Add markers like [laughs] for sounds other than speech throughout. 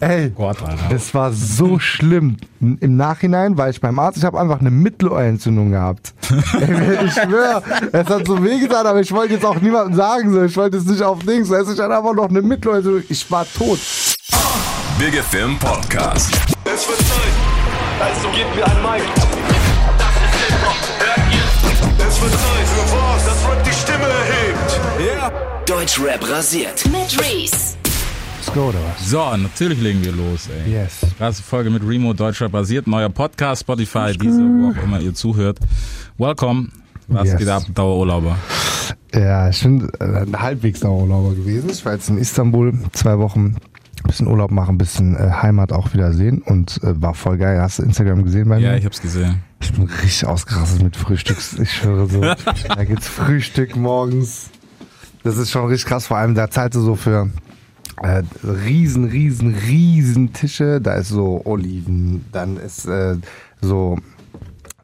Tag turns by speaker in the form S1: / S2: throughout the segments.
S1: Ey,
S2: Gott, Alter.
S1: das war so schlimm. Im Nachhinein war ich beim Arzt, ich habe einfach eine Mittelohrentzündung gehabt. [laughs] Ey, ich schwöre, es hat so wehgetan, aber ich wollte jetzt auch niemandem sagen, so. ich wollte es nicht auf Dings, es ist einfach noch eine Mittelohrentzündung. Ich war tot.
S3: Big FM Podcast.
S4: Es wird Zeit. Also gebt mir ein Mic. Das ist Hip-Hop. Hört ihr? Es wird Zeit für was, das Rap die Stimme erhebt. Ja.
S5: Deutschrap rasiert.
S6: Mit Reese.
S1: Let's go, oder was?
S2: So, natürlich legen wir los, ey.
S1: Yes.
S2: Krasse Folge mit Remo, Deutscher basiert, neuer Podcast, Spotify, diese, wo auch immer ihr zuhört. Welcome. Was
S1: Yes.
S2: geht ab, Dauerurlauber?
S1: Ja, ich bin äh, ein halbwegs Dauerurlauber gewesen. Ich war jetzt in Istanbul zwei Wochen. Ein bisschen Urlaub machen, ein bisschen äh, Heimat auch wieder sehen und äh, war voll geil. Hast du Instagram gesehen bei
S2: Ja,
S1: mir?
S2: ich hab's gesehen.
S1: Ich bin richtig ausgerastet mit Frühstücks. Ich schwöre so. [laughs] da gibt's Frühstück morgens. Das ist schon richtig krass. Vor allem, da zahlst du so für äh, riesen, riesen, riesen Tische. Da ist so Oliven. Dann ist äh, so.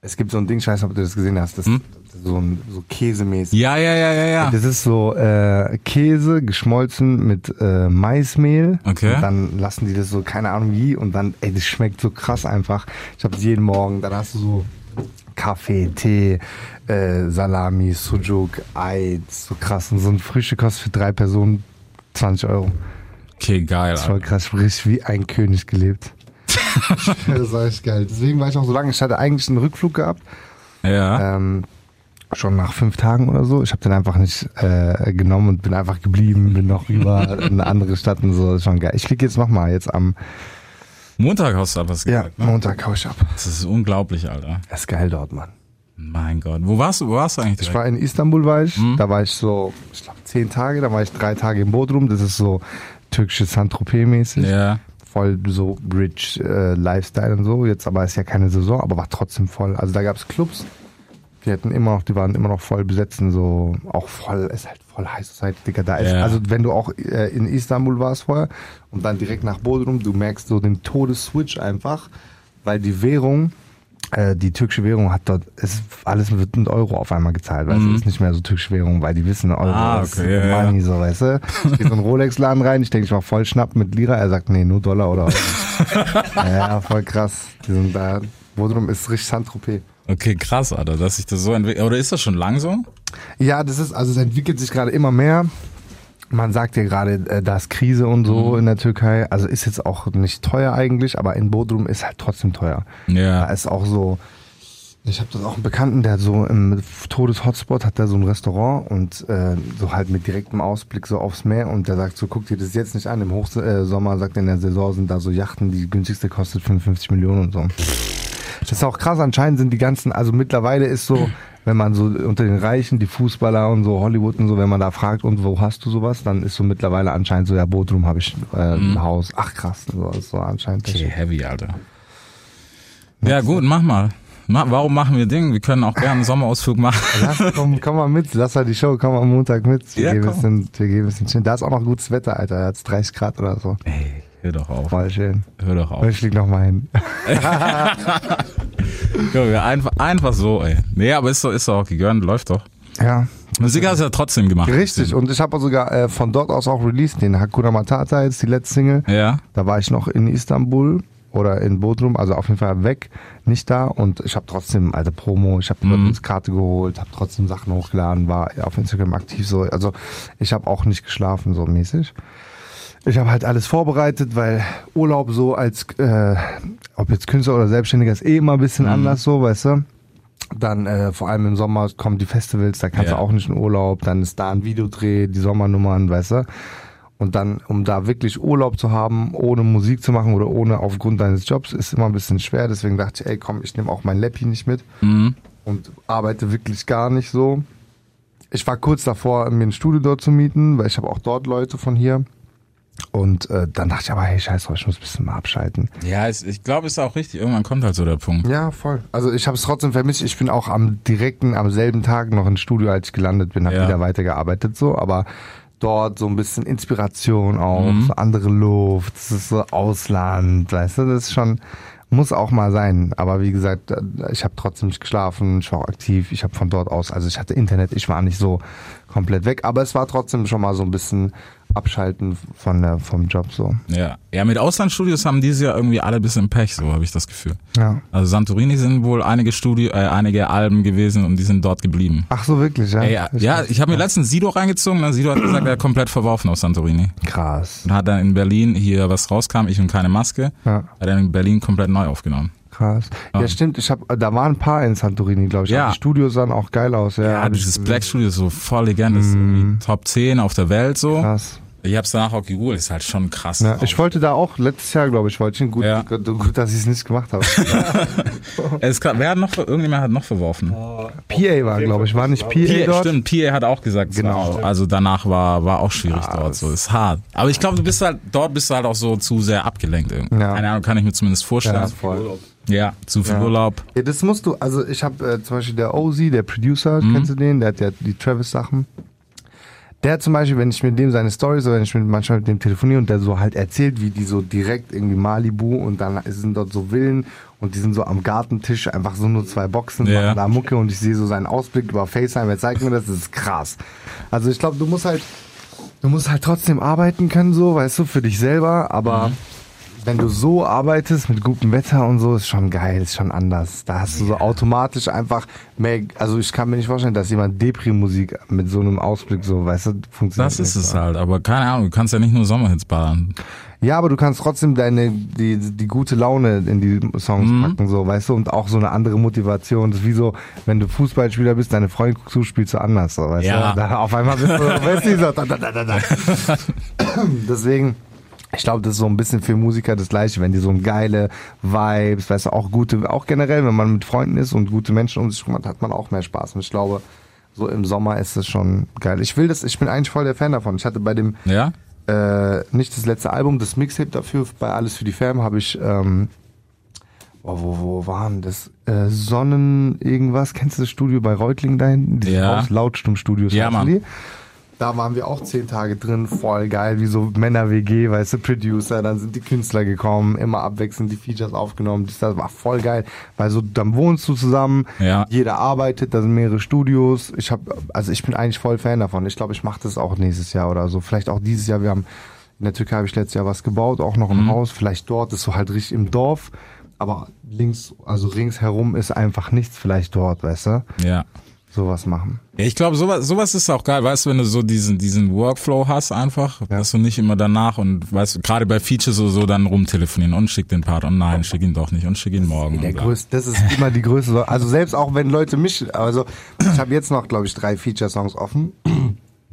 S1: Es gibt so ein Ding, ich weiß nicht, ob du das gesehen hast. Das,
S2: Hm?
S1: so, ein, so käsemäßig.
S2: Ja, ja, ja, ja, ja.
S1: Das ist so äh, Käse geschmolzen mit äh, Maismehl.
S2: Okay.
S1: Und dann lassen die das so, keine Ahnung wie, und dann, ey, das schmeckt so krass einfach. Ich habe jeden Morgen, dann hast du so Kaffee, Tee, äh, Salami, Sujuk, Ei, so krass. Und so ein Frühstück kostet für drei Personen 20 Euro.
S2: Okay, geil,
S1: Das war krass, ich richtig wie ein König gelebt. [laughs] das war echt geil. Deswegen war ich auch so lange, ich hatte eigentlich einen Rückflug gehabt.
S2: Ja.
S1: Ähm, schon nach fünf Tagen oder so. Ich habe den einfach nicht äh, genommen und bin einfach geblieben, bin noch über [laughs] eine andere Stadt und so. Das ist schon geil. Ich fliege jetzt nochmal, jetzt am
S2: Montag hast du etwas
S1: ja,
S2: gesagt, ne?
S1: Montag hau ich ab.
S2: Das ist unglaublich, Alter.
S1: Das ist geil dort, Mann.
S2: Mein Gott. Wo warst du, wo warst du eigentlich
S1: Ich
S2: direkt?
S1: war in Istanbul, war ich. Da war ich so, ich glaube, zehn Tage. Da war ich drei Tage in Bodrum. Das ist so türkische Saint-Tropez-mäßig.
S2: Ja.
S1: Voll so rich äh, Lifestyle und so. Jetzt aber ist ja keine Saison, aber war trotzdem voll. Also da gab's Clubs. Die hatten immer noch, die waren immer noch voll besetzt und so auch voll, ist halt voll heiß Society, Digga. Da ist,
S2: Ja.
S1: also wenn du auch äh, in Istanbul warst vorher und dann direkt nach Bodrum, du merkst so den Todesswitch einfach, weil die Währung, äh, die türkische Währung hat dort, ist alles wird in Euro auf einmal gezahlt, weißt du, ist nicht mehr so türkische Währung, weil die wissen, Euro
S2: Mhm. Ah,
S1: ist
S2: okay, ja, ja.
S1: Money, so, weißt du. Ich gehe so in einen Rolex-Laden rein, ich denke, ich mach voll Schnapp mit Lira, er sagt, nee, nur Dollar oder Euro. [laughs] ja, voll krass. Die sind da, Bodrum ist richtig Saint-Tropez.
S2: Okay, krass, Alter, dass sich das so entwickelt. Oder ist das schon lang so?
S1: Ja, das ist, also es entwickelt sich gerade immer mehr. Man sagt ja gerade, äh, da ist Krise und so
S2: Mhm.
S1: in der Türkei. Also ist jetzt auch nicht teuer eigentlich, aber in Bodrum ist halt trotzdem teuer. Da
S2: Ja.
S1: ist auch so, ich habe das auch einen Bekannten, der hat so im Todes-Hotspot hat der so ein Restaurant und äh, so halt mit direktem Ausblick so aufs Meer und der sagt so, guck dir das jetzt nicht an. Im Hochsommer, sagt er, in der Saison sind da so Yachten, die günstigste kostet 55 Millionen und so. Das ist auch krass, anscheinend sind die ganzen, also mittlerweile ist so, wenn man so unter den Reichen, die Fußballer und so, Hollywood und so, wenn man da fragt, und wo hast du sowas, dann ist so mittlerweile anscheinend so, ja, Bodrum habe ich äh, ein Haus. Ach krass, so ist so anscheinend.
S2: Okay, heavy, Alter. Ja, gut, mach mal. Ma- Warum machen wir Ding? Wir können auch gerne einen Sommerausflug machen. [laughs]
S1: Lass, komm, komm mal mit, lass halt die Show, komm am Montag mit. Wir
S2: Ja,
S1: gehen
S2: komm.
S1: bisschen, wir gehen ein bisschen chillen. Da ist auch noch gutes Wetter, Alter, da hat's 30 Grad oder so.
S2: Ey, hör doch auf.
S1: Voll schön.
S2: Hör doch auf.
S1: ich flieg noch mal hin. [laughs] [laughs]
S2: Junge, einfach, einfach so, ey. Nee, aber ist doch, ist doch auch gegönnt, läuft doch.
S1: Ja,
S2: Musik hast du ja trotzdem gemacht.
S1: richtig. Und ich habe sogar äh, von dort aus auch released, den Hakuna Matata, jetzt die letzte Single.
S2: Ja.
S1: Da war ich noch in Istanbul oder in Bodrum, also auf jeden Fall weg, nicht da. Und ich habe trotzdem, also Promo, ich habe
S2: Mhm.
S1: uns Karte geholt, habe trotzdem Sachen hochgeladen, war auf Instagram aktiv so. Also ich habe auch nicht geschlafen so mäßig. Ich habe halt alles vorbereitet, weil Urlaub so als, äh, ob jetzt Künstler oder Selbstständiger ist eh immer ein
S2: Mhm.
S1: bisschen anders so, weißt du. Dann äh, vor allem im Sommer kommen die Festivals, da kannst
S2: Ja.
S1: du auch nicht in Urlaub, dann ist da ein Videodreh, die Sommernummern, weißt du. Und dann, um da wirklich Urlaub zu haben, ohne Musik zu machen oder ohne aufgrund deines Jobs, ist immer ein bisschen schwer. Deswegen dachte ich, ey komm, ich nehme auch mein Läppi nicht mit
S2: Mhm.
S1: und arbeite wirklich gar nicht so. Ich war kurz davor, mir ein Studio dort zu mieten, weil ich habe auch dort Leute von hier. Und äh, dann dachte ich aber, hey, scheiß drauf, ich muss ein bisschen mal abschalten.
S2: Ja, es, ich glaube, ist auch richtig. Irgendwann kommt halt so der Punkt.
S1: Ja, voll. Also ich habe es trotzdem vermisst. Ich bin auch am direkten, am selben Tag noch ins Studio, als ich gelandet bin, habe
S2: Ja.
S1: wieder weitergearbeitet so. Aber dort so ein bisschen Inspiration auch,
S2: Mhm.
S1: so andere Luft, das ist so Ausland, weißt du, das ist schon, muss auch mal sein. Aber wie gesagt, äh, ich habe trotzdem nicht geschlafen, ich war auch aktiv, ich habe von dort aus, also ich hatte Internet, ich war nicht so komplett weg, aber es war trotzdem schon mal so ein bisschen abschalten von der, vom Job so.
S2: Ja. ja, mit Auslandsstudios haben dieses Jahr irgendwie alle ein bisschen Pech, so habe ich das Gefühl.
S1: Ja.
S2: Also Santorini sind wohl einige Studio, äh, einige Alben gewesen und die sind dort geblieben.
S1: Ach so, wirklich, ja?
S2: Ey, ja, ja, ich habe mir letztens Sido reingezogen, dann Sido hat gesagt, er hat komplett verworfen aus Santorini.
S1: Krass.
S2: Und hat dann in Berlin hier was rauskam, ich und keine Maske,
S1: Ja.
S2: hat er in Berlin komplett neu aufgenommen.
S1: Krass. Ja, stimmt. Ich hab, da waren ein paar in Santorini, glaube ich.
S2: Ja.
S1: Die Studios sahen auch geil aus. Ja,
S2: Ja,
S1: ich
S2: dieses. Black Studio ist so voll Legende, ist irgendwie Top 10 auf der Welt so.
S1: Krass.
S2: Ich hab's danach auch gegoogelt, ist halt schon krass.
S1: Ja, ich wollte da auch letztes Jahr, glaube ich, wollte ich. Gut,
S2: Ja.
S1: gut, gut, dass ich es nicht gemacht habe. [laughs]
S2: Es grad, wer hat noch, irgendjemand hat noch verworfen.
S1: PA war, glaube ich, war nicht PA
S2: PA,
S1: dort?
S2: stimmt, PA hat auch gesagt, es
S1: Genau.
S2: auch, also danach war, war auch schwierig dort, so, ist hart. Aber ich glaube, du bist halt, dort bist du halt auch so zu sehr abgelenkt irgendwie.
S1: Ja.
S2: Keine Ahnung, kann ich mir zumindest vorstellen.
S1: Ja, voll.
S2: Ja, zu viel Urlaub.
S1: Ja, das musst du, also ich habe äh, zum Beispiel der Ozzy, der Producer, kennst du den? Der hat ja die Travis-Sachen. Der zum Beispiel, wenn ich mit dem seine Stories oder wenn ich mit, manchmal mit dem telefoniere und der so halt erzählt, wie die so direkt irgendwie Malibu und dann sind dort so Villen und die sind so am Gartentisch, einfach so nur zwei Boxen,
S2: Ja.
S1: machen da Mucke und ich sehe so seinen Ausblick über FaceTime, er zeigt mir das, das ist krass. Also ich glaube, du musst halt, du musst halt trotzdem arbeiten können, so, weißt du, für dich selber, aber wenn du so arbeitest mit gutem Wetter und so, ist schon geil, ist schon anders. Da hast du so automatisch einfach mehr, also ich kann mir nicht vorstellen, dass jemand Depri-Musik mit so einem Ausblick so, weißt du, funktioniert.
S2: Das ist es
S1: so.
S2: halt, aber keine Ahnung, du kannst ja nicht nur Sommerhits ballern.
S1: Ja, aber du kannst trotzdem deine, die, die gute Laune in die Songs packen, so, weißt du, und auch so eine andere Motivation. Das ist wie so, wenn du Fußballspieler bist, deine Freundin guckst zu, spielst du anders, so, weißt
S2: Ja.
S1: du. Da auf einmal bist du, weißt du, so, da, da, da, da. [laughs] Deswegen, ich glaube, das ist so ein bisschen für Musiker das Gleiche, wenn die so ein geile Vibes, weißt du, auch gute, auch generell, wenn man mit Freunden ist und gute Menschen um sich rum hat, hat man auch mehr Spaß. Und ich glaube, so im Sommer ist es schon geil. Ich will das, ich bin eigentlich voll der Fan davon. Ich hatte bei dem,
S2: Ja?
S1: äh, nicht das letzte Album, das Mixtape dafür, bei Alles für die Fam habe ich, ähm, oh, wo, wo waren das? Äh, Sonnen irgendwas, kennst du das Studio bei Reutlingen da hinten? Dieses
S2: Ja.
S1: Lautstummstudios
S2: Ja, Mann.
S1: die. Da waren wir auch zehn Tage drin, voll geil, wie so Männer-WG, weißt du, Producer, dann sind die Künstler gekommen, immer abwechselnd die Features aufgenommen, das, war voll geil, weil so, dann wohnst du zusammen,
S2: Ja.
S1: jeder arbeitet, da sind mehrere Studios, ich habe, also ich bin eigentlich voll Fan davon, ich glaube, ich mache das auch nächstes Jahr oder so, vielleicht auch dieses Jahr, wir haben, in der Türkei habe ich letztes Jahr was gebaut, auch noch ein
S2: Mhm.
S1: Haus, vielleicht dort, ist so halt richtig im Dorf, aber links, also ringsherum ist einfach nichts, vielleicht dort, weißt du,
S2: Ja.
S1: Sowas machen.
S2: Ja, ich glaube, sowas, sowas ist auch geil, weißt du, wenn du so diesen, diesen Workflow hast einfach, dass du nicht immer danach und weißt du, gerade bei Features so, so dann rumtelefonieren und schick den Part und nein, schick ihn doch nicht und schick ihn morgen.
S1: Der größte, das ist immer die größte Sorge. Also selbst auch wenn Leute mich, also ich habe jetzt noch, glaube ich, drei Feature-Songs offen,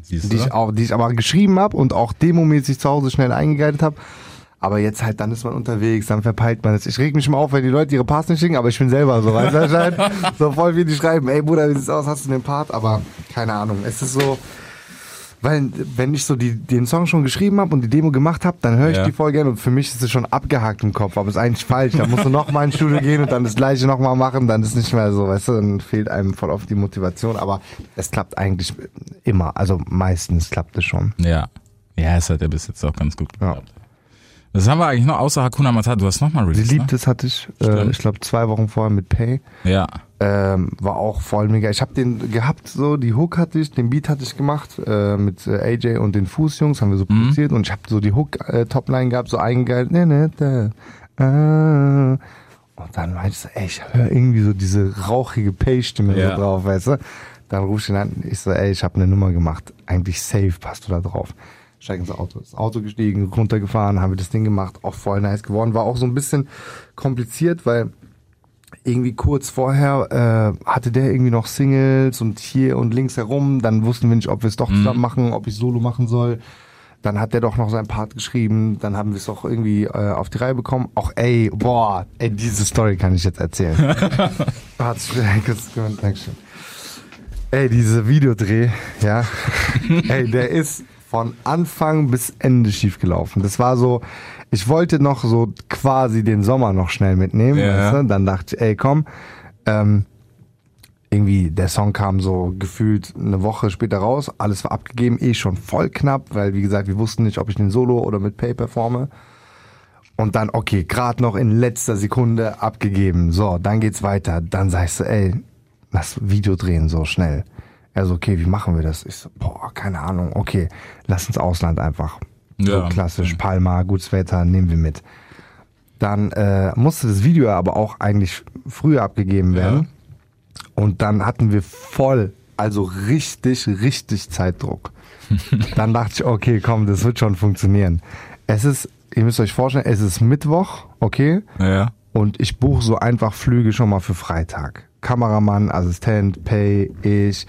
S2: Siehst
S1: die
S2: du?
S1: ich auch, die ich aber geschrieben habe und auch demomäßig zu Hause schnell eingegeitet habe. Aber jetzt halt, dann ist man unterwegs, dann verpeilt man es. Ich reg mich immer auf, wenn die Leute ihre Parts nicht schicken, aber ich bin selber so, weißt du, anscheinend [laughs] so voll wie die schreiben, ey Bruder, wie sieht's aus, hast du den Part? Aber keine Ahnung, es ist so, weil wenn ich so die, den Song schon geschrieben habe und die Demo gemacht habe, dann höre ich
S2: Ja.
S1: die voll gerne und für mich ist es schon abgehakt im Kopf, aber ist eigentlich falsch. Da musst du noch mal ins Studio gehen und dann das gleiche noch mal machen, dann ist nicht mehr so, weißt du, dann fehlt einem voll oft die Motivation, aber es klappt eigentlich immer, also meistens klappt es schon.
S2: Ja. Ja, es hat ja bis jetzt auch ganz gut geklappt. Was haben wir eigentlich noch außer Hakuna Matata? Du hast nochmal released, ne?
S1: Liebtes hatte ich, äh, ich glaube zwei Wochen vorher mit Pay.
S2: Ja.
S1: Ähm, war auch voll mega. Ich habe den gehabt, so die Hook hatte ich, den Beat hatte ich gemacht äh, mit äh, AJ und den Fußjungs, haben wir so produziert und ich habe so die Hook äh, Topline gehabt, so eingegeilt. Ne, ne, da, ah. Und dann meinte ich so, ey, ich höre irgendwie so diese rauchige Pay-Stimme
S2: Ja.
S1: so drauf, weißt du? Dann ruf ich ihn an, ich so, ey, ich habe eine Nummer gemacht, eigentlich safe passt du da drauf. Steig ins Auto, das Auto gestiegen, runtergefahren, haben wir das Ding gemacht, auch voll nice geworden. War auch so ein bisschen kompliziert, weil irgendwie kurz vorher äh, hatte der irgendwie noch Singles und hier und links herum. Dann wussten wir nicht, ob wir es doch zusammen machen, ob ich Solo machen soll. Dann hat der doch noch seinen Part geschrieben. Dann haben wir es auch irgendwie äh, auf die Reihe bekommen. Auch ey, boah, ey, diese Story kann ich jetzt erzählen. [laughs] Dankeschön. Ey, diese Videodreh, ja. [laughs] ey, der ist von Anfang bis Ende schief gelaufen. Das war so, ich wollte noch so quasi den Sommer noch schnell mitnehmen.
S2: Ja.
S1: Weißt du? Dann dachte ich, ey, komm, ähm, irgendwie der Song kam so gefühlt eine Woche später raus, alles war abgegeben, eh schon voll knapp, weil wie gesagt, wir wussten nicht, ob ich den Solo oder mit Pay performe. Und dann, okay, gerade noch in letzter Sekunde abgegeben. So, dann geht's weiter. Dann sagst du, ey, lass Video drehen so schnell. Er so, okay, wie machen wir das? Ich so, boah, keine Ahnung, okay, lass uns Ausland einfach.
S2: Ja.
S1: So klassisch, Palma, gutes Wetter, nehmen wir mit. Dann äh, musste das Video aber auch eigentlich früher abgegeben werden. Und dann hatten wir voll, also richtig, richtig Zeitdruck. [laughs] dann dachte ich, okay, komm, das wird schon funktionieren. Es ist, ihr müsst euch vorstellen, es ist Mittwoch, okay?
S2: Ja.
S1: Und ich buche so einfach Flüge schon mal für Freitag. Kameramann, Assistent, Pay, ich.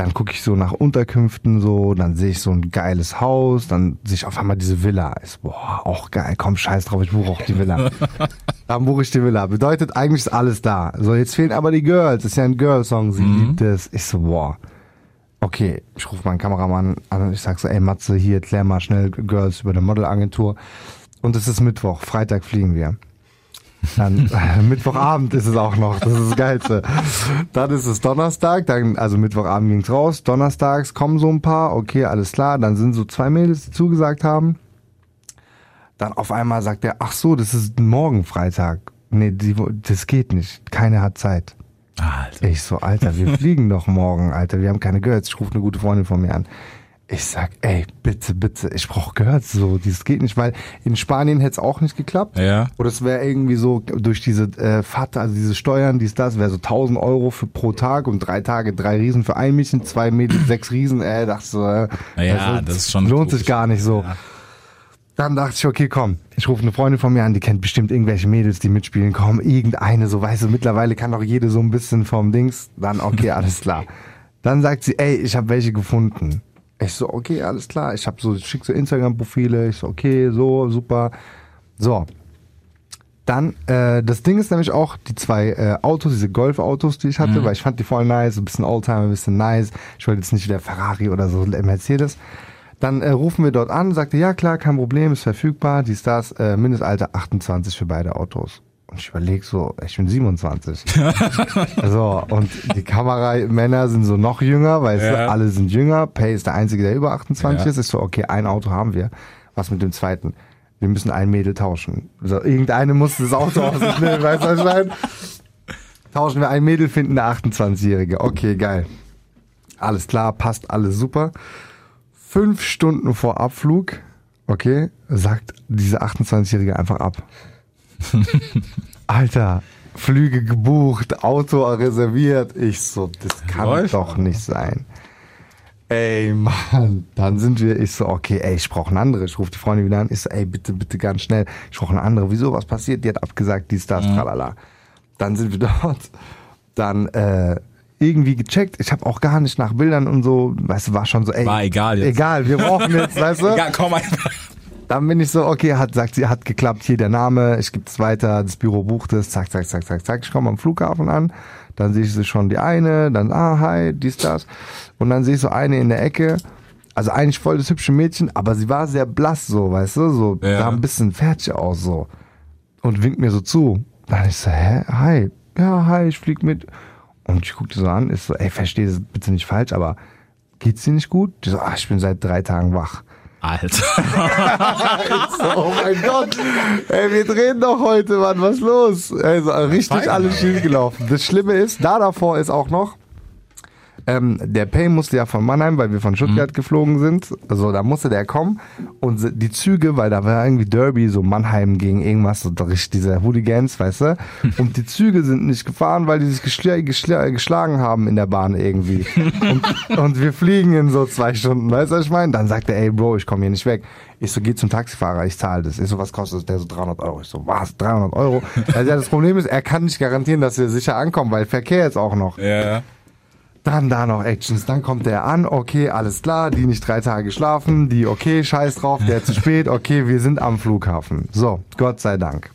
S1: Dann gucke ich so nach Unterkünften so, dann sehe ich so ein geiles Haus, dann sehe ich auf einmal diese Villa. Ist, boah, auch geil, komm, scheiß drauf, ich buche auch die Villa. [laughs] dann buche ich die Villa. Bedeutet, eigentlich ist alles da. So, jetzt fehlen aber die Girls. Das ist ja ein Girl-Song, sie liebt es. Ich so, boah. Okay, ich rufe meinen Kameramann an und ich sag so, ey Matze, hier, klär mal schnell Girls über eine Modelagentur. Und es ist Mittwoch, Freitag fliegen wir. Dann äh, Mittwochabend ist es auch noch, das ist das Geilste. Dann ist es Donnerstag, dann, also Mittwochabend ging's raus, donnerstags kommen so ein paar, okay, alles klar, dann sind so zwei Mädels, die zugesagt haben. Dann auf einmal sagt er, ach so, das ist morgen Freitag. Nee, die, das geht nicht, keiner hat Zeit.
S2: Alter.
S1: Ich so, Alter, wir fliegen doch morgen, Alter, wir haben keine Girls. Ich rufe eine gute Freundin von mir an. Ich sag, ey, bitte, bitte, ich brauche Girls so, das geht nicht, weil in Spanien hätte es auch nicht geklappt.
S2: Ja.
S1: Oder es wäre irgendwie so durch diese äh, Fahrt, also diese Steuern, dies, das, wäre so 1000 Euro für pro Tag und drei Tage drei Riesen für ein Mädchen, zwei Mädels, sechs Riesen, äh, dachte so, äh,
S2: Ja,
S1: also,
S2: das ist schon
S1: lohnt sich gar nicht so.
S2: Ja.
S1: Dann dachte ich, okay, komm, ich rufe eine Freundin von mir an, die kennt bestimmt irgendwelche Mädels, die mitspielen. Komm, irgendeine, so weißt du, mittlerweile kann doch jede so ein bisschen vom Dings. Dann, okay, [laughs] alles klar. Dann sagt sie, ey, ich habe welche gefunden. Ich so, okay, alles klar. Ich habe so, ich schick so Instagram-Profile. Ich so, okay, so, super. So. Dann, äh, das Ding ist nämlich auch, die zwei äh, Autos, diese Golf-Autos, die ich hatte, weil ich fand die voll nice, ein bisschen Oldtimer, ein bisschen nice. Ich wollte jetzt nicht wieder Ferrari oder so Mercedes. Dann äh, rufen wir dort an, sagte, ja klar, kein Problem, ist verfügbar, dies, das, äh, Mindestalter 28 für beide Autos. Und ich überlege so, ich bin 27. [laughs] so, und die Kameramänner sind so noch jünger, weil
S2: Ja.
S1: alle sind jünger. Pay ist der Einzige, der über 28
S2: Ja.
S1: ist. Ich so, okay, ein Auto haben wir. Was mit dem zweiten? Wir müssen ein Mädel tauschen. So, irgendeine muss das Auto aus sich nehmen, [laughs] weißt du, was ich meine? Tauschen wir ein Mädel, finden eine 28-Jährige. Okay, geil. Alles klar, passt alles super. Fünf Stunden vor Abflug, okay, sagt diese 28-Jährige einfach ab. [laughs] Alter, Flüge gebucht, Auto reserviert. Ich so, das kann
S2: Läuft.
S1: doch nicht sein. Ey, Mann, dann sind wir, ich so, okay, ey, ich brauche eine andere. Ich rufe die Freundin wieder an. Ich so, ey, bitte, bitte ganz schnell. Ich brauche eine andere. Wieso, was passiert? Die hat abgesagt, dies, das, tralala. Dann sind wir [laughs] dort. Dann, äh, irgendwie gecheckt. Ich habe auch gar nicht nach Bildern und so, weißt du, war schon so, ey.
S2: War egal jetzt.
S1: Egal, wir brauchen jetzt, [laughs] weißt du?
S2: Ja, komm einfach.
S1: Dann bin ich so, okay, hat, sagt sie, hat geklappt, hier der Name, ich gebe es weiter, das Büro bucht es, zack, zack, zack, zack, zack. Ich komme am Flughafen an, dann sehe ich sie schon die eine, dann, ah, hi, dies, das. Und dann sehe ich so eine in der Ecke, also eigentlich voll das hübsche Mädchen, aber sie war sehr blass so, weißt du, so,
S2: Ja.
S1: sah ein bisschen fertig aus so. Und winkt mir so zu. Dann ich so, hä, hi, ja, hi, ich flieg mit. Und ich guck die so an, ist so, ey, versteh das bitte nicht falsch, aber geht's dir nicht gut? Die so, ah, ich bin seit drei Tagen wach.
S2: Alter. [laughs]
S1: Oh mein Gott. Ey, wir drehen doch heute, Mann. Was los? Also, richtig alles schief gelaufen. Das Schlimme ist, da davor ist auch noch, ähm, der Pay musste ja von Mannheim, weil wir von Stuttgart geflogen sind. Also da musste der kommen. Und die Züge, weil da war irgendwie Derby, so Mannheim gegen irgendwas, so richtig diese Hooligans, weißt du? [laughs] Und die Züge sind nicht gefahren, weil die sich geschl geschl geschlagen haben in der Bahn irgendwie. [laughs] Und, und wir fliegen in so zwei Stunden, weißt du, was ich meine? Dann sagt er, ey Bro, ich komme hier nicht weg. Ich so, geh zum Taxifahrer, ich zahle das. Ich so, was kostet das? Der so 300 Euro. Ich so, was? 300 Euro? Also ja, das Problem ist, er kann nicht garantieren, dass wir sicher ankommen, weil Verkehr jetzt auch noch.
S2: Ja.
S1: Dann da noch Actions. Dann kommt der an, okay, alles klar, die nicht drei Tage geschlafen, die okay, scheiß drauf, der zu spät, okay, wir sind am Flughafen. So, Gott sei Dank.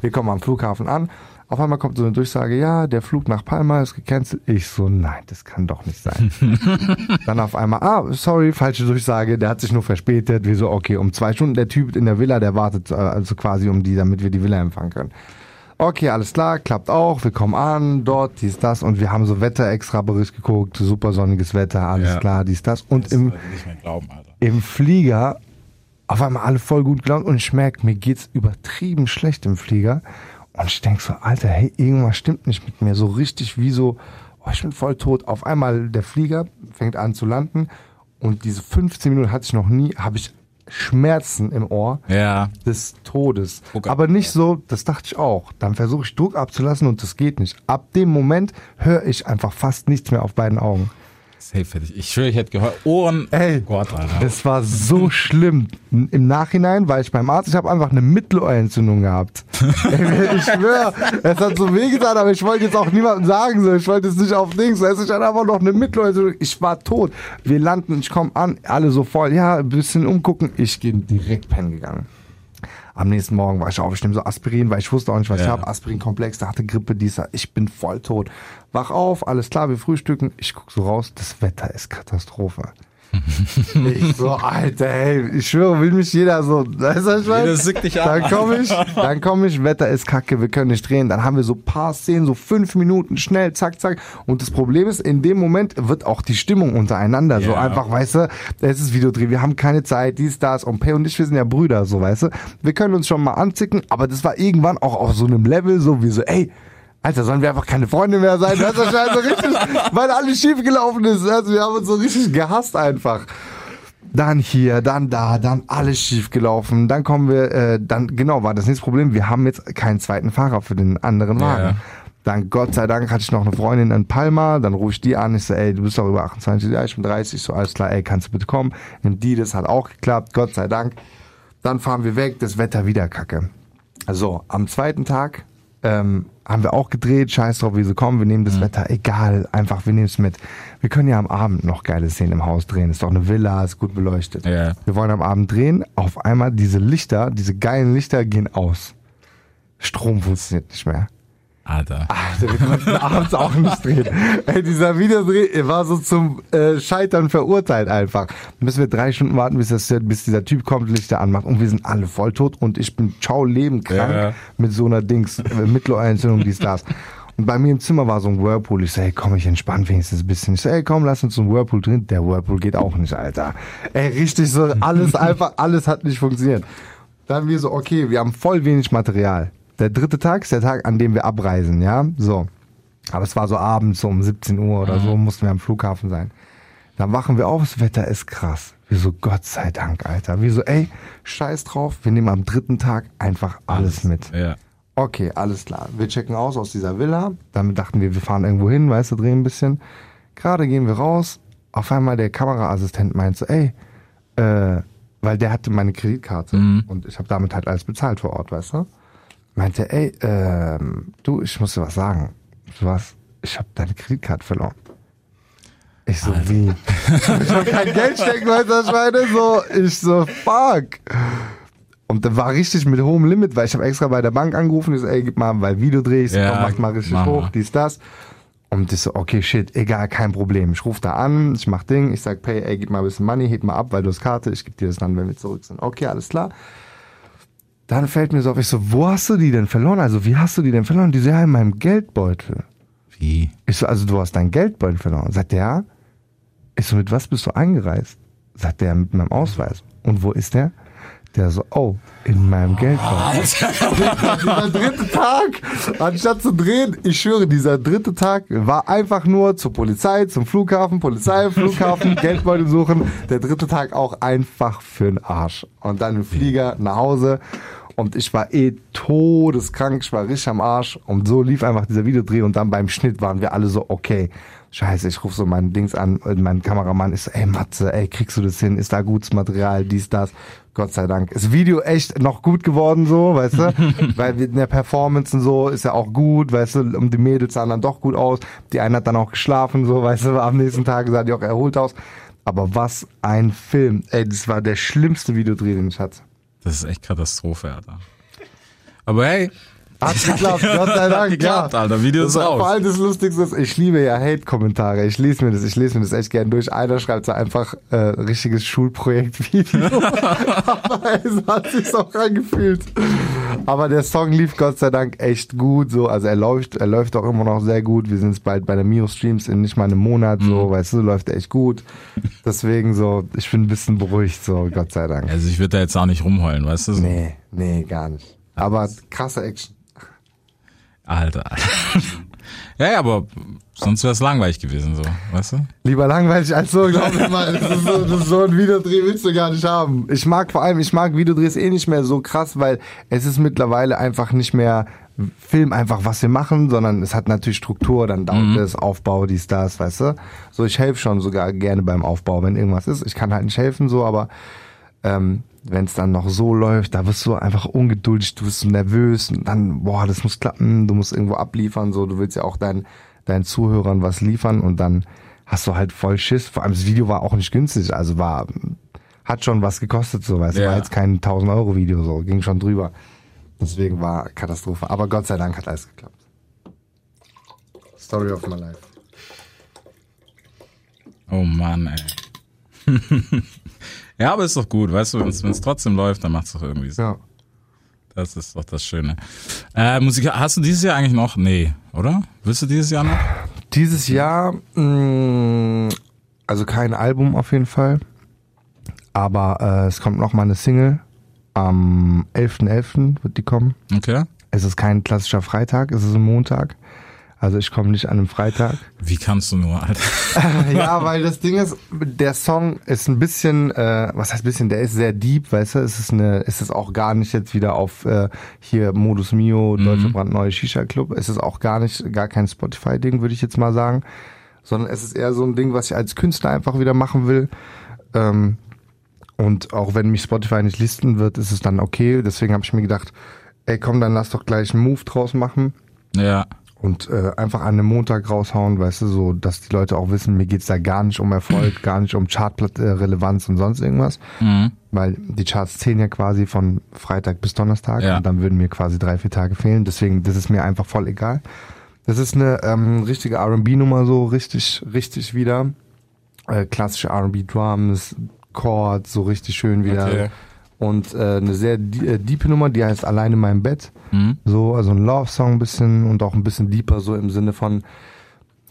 S1: Wir kommen am Flughafen an. Auf einmal kommt so eine Durchsage, ja, der Flug nach Palma ist gecancelt. Ich so, nein, das kann doch nicht sein. [laughs] Dann auf einmal, ah, sorry, falsche Durchsage, der hat sich nur verspätet. Wir so, okay, um zwei Stunden, der Typ in der Villa, der wartet äh, also quasi um die, damit wir die Villa empfangen können. Okay, alles klar, klappt auch, wir kommen an, dort, dies, das und wir haben so Wetter extra Bericht geguckt, super sonniges Wetter, alles
S2: Ja.
S1: klar, dies, das und im,
S2: nicht mehr glauben,
S1: im Flieger auf einmal alle voll gut gelaunt und ich merke, mir geht's übertrieben schlecht im Flieger und ich denk so, Alter, hey, irgendwas stimmt nicht mit mir, so richtig wie so, oh, ich bin voll tot. Auf einmal der Flieger fängt an zu landen und diese 15 Minuten hatte ich noch nie, habe ich Schmerzen im Ohr
S2: Ja.
S1: des Todes.
S2: Druck ab-
S1: Aber nicht so, das dachte ich auch. Dann versuche ich Druck abzulassen und das geht nicht. Ab dem Moment höre ich einfach fast nichts mehr auf beiden Augen.
S2: Safe hätte ich. Ich schwöre, ich hätte gehört. Ohren.
S1: Ey,
S2: Gott, Alter.
S1: das war so schlimm. Im Nachhinein war ich beim Arzt, ich habe einfach eine Mittelohrentzündung gehabt. [laughs] Ey, ich schwöre, es hat so wehgetan, aber ich wollte jetzt auch niemandem sagen, so. ich wollte jetzt nicht auf Dings, es ist einfach noch eine Mittelohrentzündung. Ich war tot. Wir landen, ich komme an, alle so voll, ja, ein bisschen umgucken. Ich bin direkt pennen gegangen. Am nächsten Morgen war ich auf, ich nehme so Aspirin, weil ich wusste auch nicht, was ich
S2: Ja.
S1: habe. Aspirin-Komplex, da hatte Grippe, dieser. Ich bin voll tot. Wach auf, alles klar, wir frühstücken. Ich guck so raus, das Wetter ist Katastrophe. Ich so, Alter, ey, ich schwöre, will mich jeder so, weißt du, ich meine?
S2: Jeder dich an.
S1: Dann komme ich, dann komme ich, Wetter ist kacke, wir können nicht drehen. Dann haben wir so paar Szenen, so fünf Minuten, schnell, zack, zack. Und das Problem ist, in dem Moment wird auch die Stimmung untereinander so
S2: Ja.
S1: einfach, weißt du, es ist Videodreh, wir haben keine Zeit, dies, das. Und Pay und ich, wir sind ja Brüder, so, weißt du. Wir können uns schon mal anzicken, aber das war irgendwann auch auf so einem Level, so wie so, ey, Alter, sollen wir einfach keine Freunde mehr sein? Das ist wahrscheinlich so richtig, weil alles schief gelaufen ist. Also wir haben uns so richtig gehasst einfach. Dann hier, dann da, dann alles schief gelaufen. Dann kommen wir, äh, dann genau war das nächste Problem. Wir haben jetzt keinen zweiten Fahrer für den anderen Wagen.
S2: Ja.
S1: Dann Gott sei Dank hatte ich noch eine Freundin in Palma. Dann rufe ich die an. Ich so, ey, du bist doch über 28, ja, ich bin 30. So alles klar, ey, kannst du bitte kommen? Nimm die, das hat auch geklappt. Gott sei Dank. Dann fahren wir weg. Das Wetter wieder kacke. So, am zweiten Tag ähm, haben wir auch gedreht, scheiß drauf, wie sie kommen, wir nehmen das Wetter, egal, einfach, wir nehmen es mit. Wir können ja am Abend noch geile Szenen im Haus drehen, ist doch eine Villa, ist gut beleuchtet.
S2: Ja.
S1: Wir wollen am Abend drehen, auf einmal diese Lichter, diese geilen Lichter gehen aus. Strom funktioniert nicht mehr.
S2: Alter.
S1: Alter, wir konnten abends auch nicht drehen. Ey, dieser Videodreh war so zum äh, Scheitern verurteilt einfach. Müssen wir drei Stunden warten, bis, das, bis dieser Typ kommt, Lichter anmacht und wir sind alle voll tot und ich bin ciao Leben krank
S2: Ja.
S1: mit so einer Dings, äh, Mittelohrentzündung, dies, das. Und bei mir im Zimmer war so ein Whirlpool. Ich so, ey, komm, ich entspann wenigstens ein bisschen. Ich so, ey, komm, lass uns zum Whirlpool drin. Der Whirlpool geht auch nicht, Alter. Ey, richtig so, alles [laughs] einfach, alles hat nicht funktioniert. Dann wir so, okay, wir haben voll wenig Material. Der dritte Tag ist der Tag, an dem wir abreisen, ja, so. Aber es war so abends, so um 17 Uhr oder so, mussten wir am Flughafen sein. Dann wachen wir auf, das Wetter ist krass. Wir so, Gott sei Dank, Alter. Wir so, ey, scheiß drauf, wir nehmen am dritten Tag einfach alles mit.
S2: Ja.
S1: Okay, alles klar. Wir checken aus aus dieser Villa. Damit dachten wir, wir fahren irgendwo hin, weißt du, drehen ein bisschen. Gerade gehen wir raus. Auf einmal der Kameraassistent meint so, ey, äh, weil der hatte meine Kreditkarte und ich habe damit halt alles bezahlt vor Ort, weißt du? Meinte, ey, ähm, du, ich muss dir was sagen. Ich so, was? Ich habe deine Kreditkarte verloren. Ich so, wie? [laughs] ich habe kein Geld stecken, weißt du, meine? So, ich so, fuck. Und dann war richtig mit hohem Limit, weil ich habe extra bei der Bank angerufen, ich so, ey, gib mal, weil Video dreh ich, so,
S2: Ja,
S1: komm, mach mal richtig
S2: mach
S1: hoch, dies, das. Und ich so, okay, shit, egal, kein Problem. Ich rufe da an, ich mach Ding, ich sag, pay, ey, gib mal ein bisschen Money, heb mal ab, weil du hast Karte, ich geb dir das dann, wenn wir zurück sind. Okay, alles klar. Dann fällt mir so auf, ich so, wo hast du die denn verloren? Also, wie hast du die denn verloren? Die so, ja, in meinem Geldbeutel.
S2: Wie?
S1: Ich so, also du hast deinen Geldbeutel verloren. Sagt der, ja. Ich so, mit was bist du eingereist? Sagt der, mit meinem Ausweis. Und wo ist der? Der so, oh, in meinem Geldbeutel. [laughs] dieser dritte Tag, anstatt zu drehen, ich schwöre, dieser dritte Tag war einfach nur zur Polizei, zum Flughafen, Polizei, Flughafen, [laughs] Geldbeutel suchen. Der dritte Tag auch einfach für den Arsch. Und dann im Flieger nach Hause. Und ich war eh todeskrank, ich war richtig am Arsch. Und so lief einfach dieser Videodreh. Und dann beim Schnitt waren wir alle so, okay, scheiße, ich rufe so meinen Dings an, äh, meinen Kameramann ist so, ey Matze, ey, kriegst du das hin? Ist da gutes Material, dies, das? Gott sei Dank. Ist Video echt noch gut geworden, so, weißt du? [laughs] Weil in der Performance und so ist ja auch gut, weißt du, und die Mädels sahen dann doch gut aus. Die eine hat dann auch geschlafen, so, weißt du, am nächsten Tag sah die auch erholt aus. Aber was ein Film. Ey, das war der schlimmste Videodreh, den ich hatte.
S2: Das ist echt Katastrophe, Alter. Aber hey,
S1: Hat geklappt, Gott sei Dank.
S2: geklappt,
S1: ja.
S2: Alter. Video ist raus.
S1: Vor allem das Lustigste ist, ich liebe ja Hate-Kommentare. Ich lese mir das, ich lese mir das echt gern durch. Einer schreibt so einfach äh, richtiges Schulprojekt-Video. [laughs] Aber es hat sich auch angefühlt. Aber der Song lief Gott sei Dank echt gut. So, also er läuft, er läuft auch immer noch sehr gut. Wir sind jetzt bald bei der Mio Streams in nicht mal einem Monat. So, weißt du, läuft echt gut. Deswegen so, ich bin ein bisschen beruhigt. So, Gott sei Dank.
S2: Also ich würde da jetzt auch nicht rumheulen, weißt du? So.
S1: Nee, nee, gar nicht. Aber krasse Action.
S2: Alter. [laughs] Ja, ja, aber sonst wäre es langweilig gewesen, so, weißt du?
S1: Lieber langweilig als so, glaub mir mal. Das ist so, das ist so ein Videodreh willst du gar nicht haben. Ich mag vor allem, ich mag Videodrehs eh nicht mehr so krass, weil es ist mittlerweile einfach nicht mehr Film einfach, was wir machen, sondern es hat natürlich Struktur, dann dauert es, Aufbau, dies, das, weißt du. So, ich helfe schon sogar gerne beim Aufbau, wenn irgendwas ist. Ich kann halt nicht helfen, so, aber ähm, wenn es dann noch so läuft, da wirst du einfach ungeduldig, du wirst nervös und dann, boah, das muss klappen, du musst irgendwo abliefern, so, du willst ja auch deinen, deinen Zuhörern was liefern und dann hast du halt voll Schiss. Vor allem das Video war auch nicht günstig, also war, hat schon was gekostet, so, weißt du,
S2: Ja.
S1: war jetzt kein 1000 Euro Video, so, ging schon drüber. Deswegen war Katastrophe. Aber Gott sei Dank hat alles geklappt. Story of my life.
S2: Oh Mann, ey. [laughs] ja, aber ist doch gut, weißt du, wenn es trotzdem läuft, dann macht es doch irgendwie Sinn.
S1: Ja.
S2: Das ist doch das Schöne. Äh, Musik, hast du dieses Jahr eigentlich noch? Nee, oder? Willst du dieses Jahr noch?
S1: Dieses Jahr, mh, also kein Album auf jeden Fall. Aber äh, es kommt noch mal eine Single. Am 11.11. wird die kommen.
S2: Okay.
S1: Es ist kein klassischer Freitag, es ist ein Montag. Also ich komme nicht an einem Freitag.
S2: Wie kannst du nur, Alter? [laughs]
S1: ja, weil das Ding ist, der Song ist ein bisschen, äh, was heißt bisschen, der ist sehr deep, weißt du, es ist eine, es ist auch gar nicht jetzt wieder auf äh, hier Modus Mio, Deutsche brandneue Shisha Club, es ist auch gar nicht, gar kein Spotify-Ding, würde ich jetzt mal sagen, sondern es ist eher so ein Ding, was ich als Künstler einfach wieder machen will. Ähm, und auch wenn mich Spotify nicht listen wird, ist es dann okay. Deswegen habe ich mir gedacht, ey komm, dann lass doch gleich einen Move draus machen
S2: Ja.
S1: Und äh, einfach an einem Montag raushauen, weißt du, so, dass die Leute auch wissen, mir geht's da gar nicht um Erfolg, [clears throat] gar nicht um Chartrelevanz und sonst irgendwas,
S2: Mhm.
S1: weil die Charts zählen ja quasi von Freitag bis Donnerstag
S2: Ja.
S1: und dann würden mir quasi drei, vier Tage fehlen, deswegen, das ist mir einfach voll egal. Das ist eine ähm, richtige R&B-Nummer so, richtig, richtig wieder, äh, klassische R&B-Drums, Chords, so richtig schön wieder.
S2: Okay.
S1: Und äh, eine sehr äh, diepe Nummer, die heißt Allein in meinem Bett.
S2: Mhm.
S1: So, also ein Love-Song ein bisschen und auch ein bisschen deeper, so im Sinne von,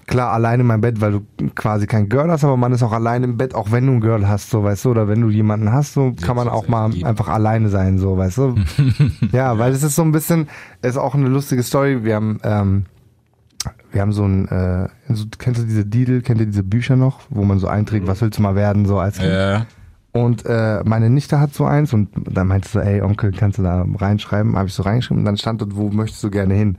S1: klar, allein in meinem Bett, weil du quasi kein Girl hast, aber man ist auch allein im Bett, auch wenn du ein Girl hast, so, weißt du, oder wenn du jemanden hast, so kann man auch mal
S2: deep.
S1: einfach alleine sein, so, weißt du. [laughs] ja, weil es ist so ein bisschen, es ist auch eine lustige Story. Wir haben, ähm, wir haben so ein, äh, so, kennst du diese Didel, kennt ihr diese Bücher noch, wo man so einträgt, was willst du mal werden, so als Kind? Und äh, meine Nichte hat so eins und dann meinte sie so, ey Onkel, kannst du da reinschreiben? Habe ich so reingeschrieben und dann stand dort, wo möchtest du gerne hin?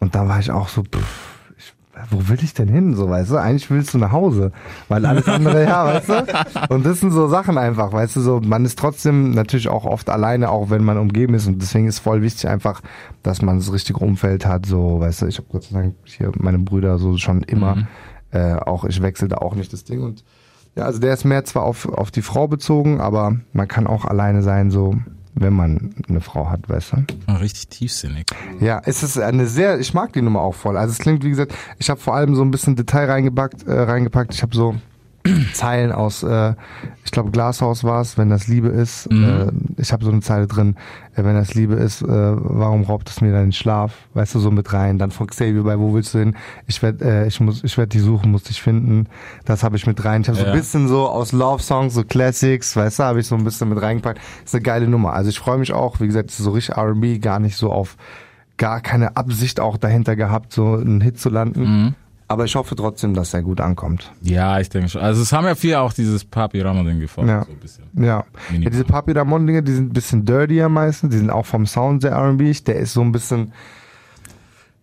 S1: Und da war ich auch so, pff, ich, wo will ich denn hin? So, weißt du, eigentlich willst du nach Hause, weil alles andere, ja, weißt du? [laughs] Und das sind so Sachen einfach, weißt du, so, man ist trotzdem natürlich auch oft alleine, auch wenn man umgeben ist und deswegen ist voll wichtig einfach, dass man das richtige Umfeld hat, so, weißt du, ich habe Gott sei Dank hier meine Brüder so schon immer, äh, auch ich wechsle da auch nicht das Ding und ja, also der ist mehr zwar auf, auf die Frau bezogen, aber man kann auch alleine sein, so wenn man eine Frau hat, weißt du?
S2: Oh, richtig tiefsinnig.
S1: Ja, es ist eine sehr, ich mag die Nummer auch voll. Also es klingt, wie gesagt, ich habe vor allem so ein bisschen Detail reingepackt, äh, reingepackt. Ich habe so [clears throat] Zeilen aus, äh, ich glaube Glashaus war es, wenn das Liebe ist. Äh, ich habe so eine Zeile drin, äh, wenn das Liebe ist, äh, warum raubt es mir deinen Schlaf? Weißt du, so mit rein. Dann von Xavier bei Wo willst du hin? Ich werd, äh, ich muss, ich werd dich suchen, muss dich finden. Das habe ich mit rein. Ich habe so
S2: Ja.
S1: ein bisschen so aus Love Songs, so Classics, weißt du, habe ich so ein bisschen mit reingepackt. Ist eine geile Nummer. Also ich freue mich auch, wie gesagt, so richtig R&B, gar nicht so auf, gar keine Absicht auch dahinter gehabt, so einen Hit zu landen. Aber ich hoffe trotzdem, dass er gut ankommt.
S2: Ja, ich denke schon. Also es haben ja viele auch dieses Papi Ramadan gefordert,
S1: Ja.
S2: so ein bisschen.
S1: Ja. ja diese Papi Ramon Dinge, die sind ein bisschen dirtier meistens, die sind auch vom Sound sehr R&B. Der ist so ein bisschen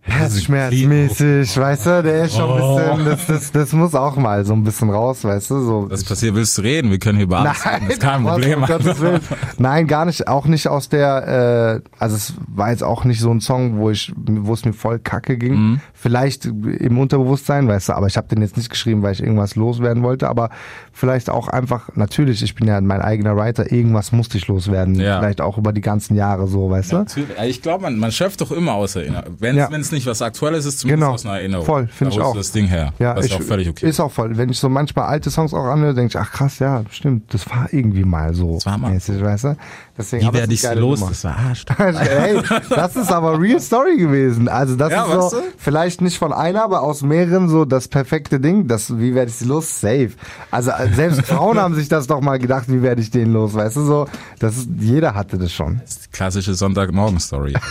S1: herzschmerzmäßig, weißt du, der ist schon ein bisschen, das, das, das muss auch mal so ein bisschen raus, weißt du, so.
S2: Was passiert? Willst du reden? Wir können hier über alles reden. Das ist kein Problem.
S1: Willen. Nein, gar nicht, auch nicht aus der, äh, also es war jetzt auch nicht so ein Song, wo ich, wo es mir voll kacke ging.
S2: Mhm.
S1: Vielleicht im Unterbewusstsein, weißt du, aber ich habe den jetzt nicht geschrieben, weil ich irgendwas loswerden wollte, aber vielleicht auch einfach, natürlich, ich bin ja mein eigener Writer, irgendwas musste ich loswerden.
S2: Ja.
S1: Vielleicht auch über die ganzen Jahre so, weißt du?
S2: Natürlich. Ich glaube, man, man schöpft doch immer aus Erinnerung. Wenn
S1: Ja.
S2: es nicht was Aktuelles ist, zumindest
S1: Genau.
S2: aus einer Erinnerung.
S1: Voll, find
S2: Da
S1: ich auch.
S2: das Ding her.
S1: Ja, ich,
S2: auch völlig okay
S1: Ist auch voll. Wenn ich so manchmal alte Songs auch anhöre, denke ich, ach krass, ja, stimmt, das war irgendwie mal so.
S2: Das war mal
S1: mäßig, weißt du? Deswegen,
S2: Wie werde
S1: ist
S2: ich los?
S1: Nummer.
S2: Das war [laughs]
S1: hey, das ist aber real Story gewesen. Also das
S2: Ja,
S1: ist so,
S2: du?
S1: vielleicht nicht von einer, aber aus mehreren so das perfekte Ding. Das, wie werde ich sie los? Safe. Also selbst Frauen [laughs] haben sich das doch mal gedacht, wie werde ich den los? Weißt du so? Das ist, jeder hatte das schon.
S2: Das ist die klassische Sonntagmorgen-Story. [laughs]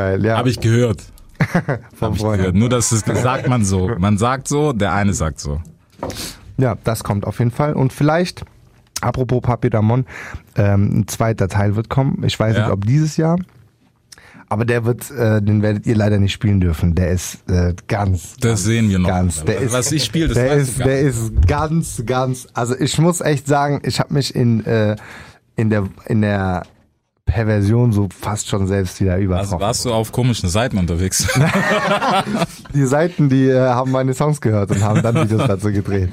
S1: Geil, ja.
S2: Habe ich gehört. Hab ich gehört. [laughs] Nur, dass es sagt man so. Man sagt so, der eine sagt so.
S1: Ja, das kommt auf jeden Fall. Und vielleicht, apropos Papier Damon, ähm, ein zweiter Teil wird kommen. Ich weiß
S2: Ja.
S1: nicht, ob dieses Jahr. Aber der wird, äh, den werdet ihr leider nicht spielen dürfen. Der ist äh, ganz,
S2: Das sehen wir noch.
S1: ganz. Der ist,
S2: Was ich spiele, das
S1: der ist, der ist ganz, ganz. Also ich muss echt sagen, ich habe mich in äh, in der in der Perversion so fast schon selbst wieder übertroffen.
S2: Also warst du auf komischen Seiten unterwegs? [laughs]
S1: Die Seiten, die äh, haben meine Songs gehört und haben dann Videos dazu gedreht.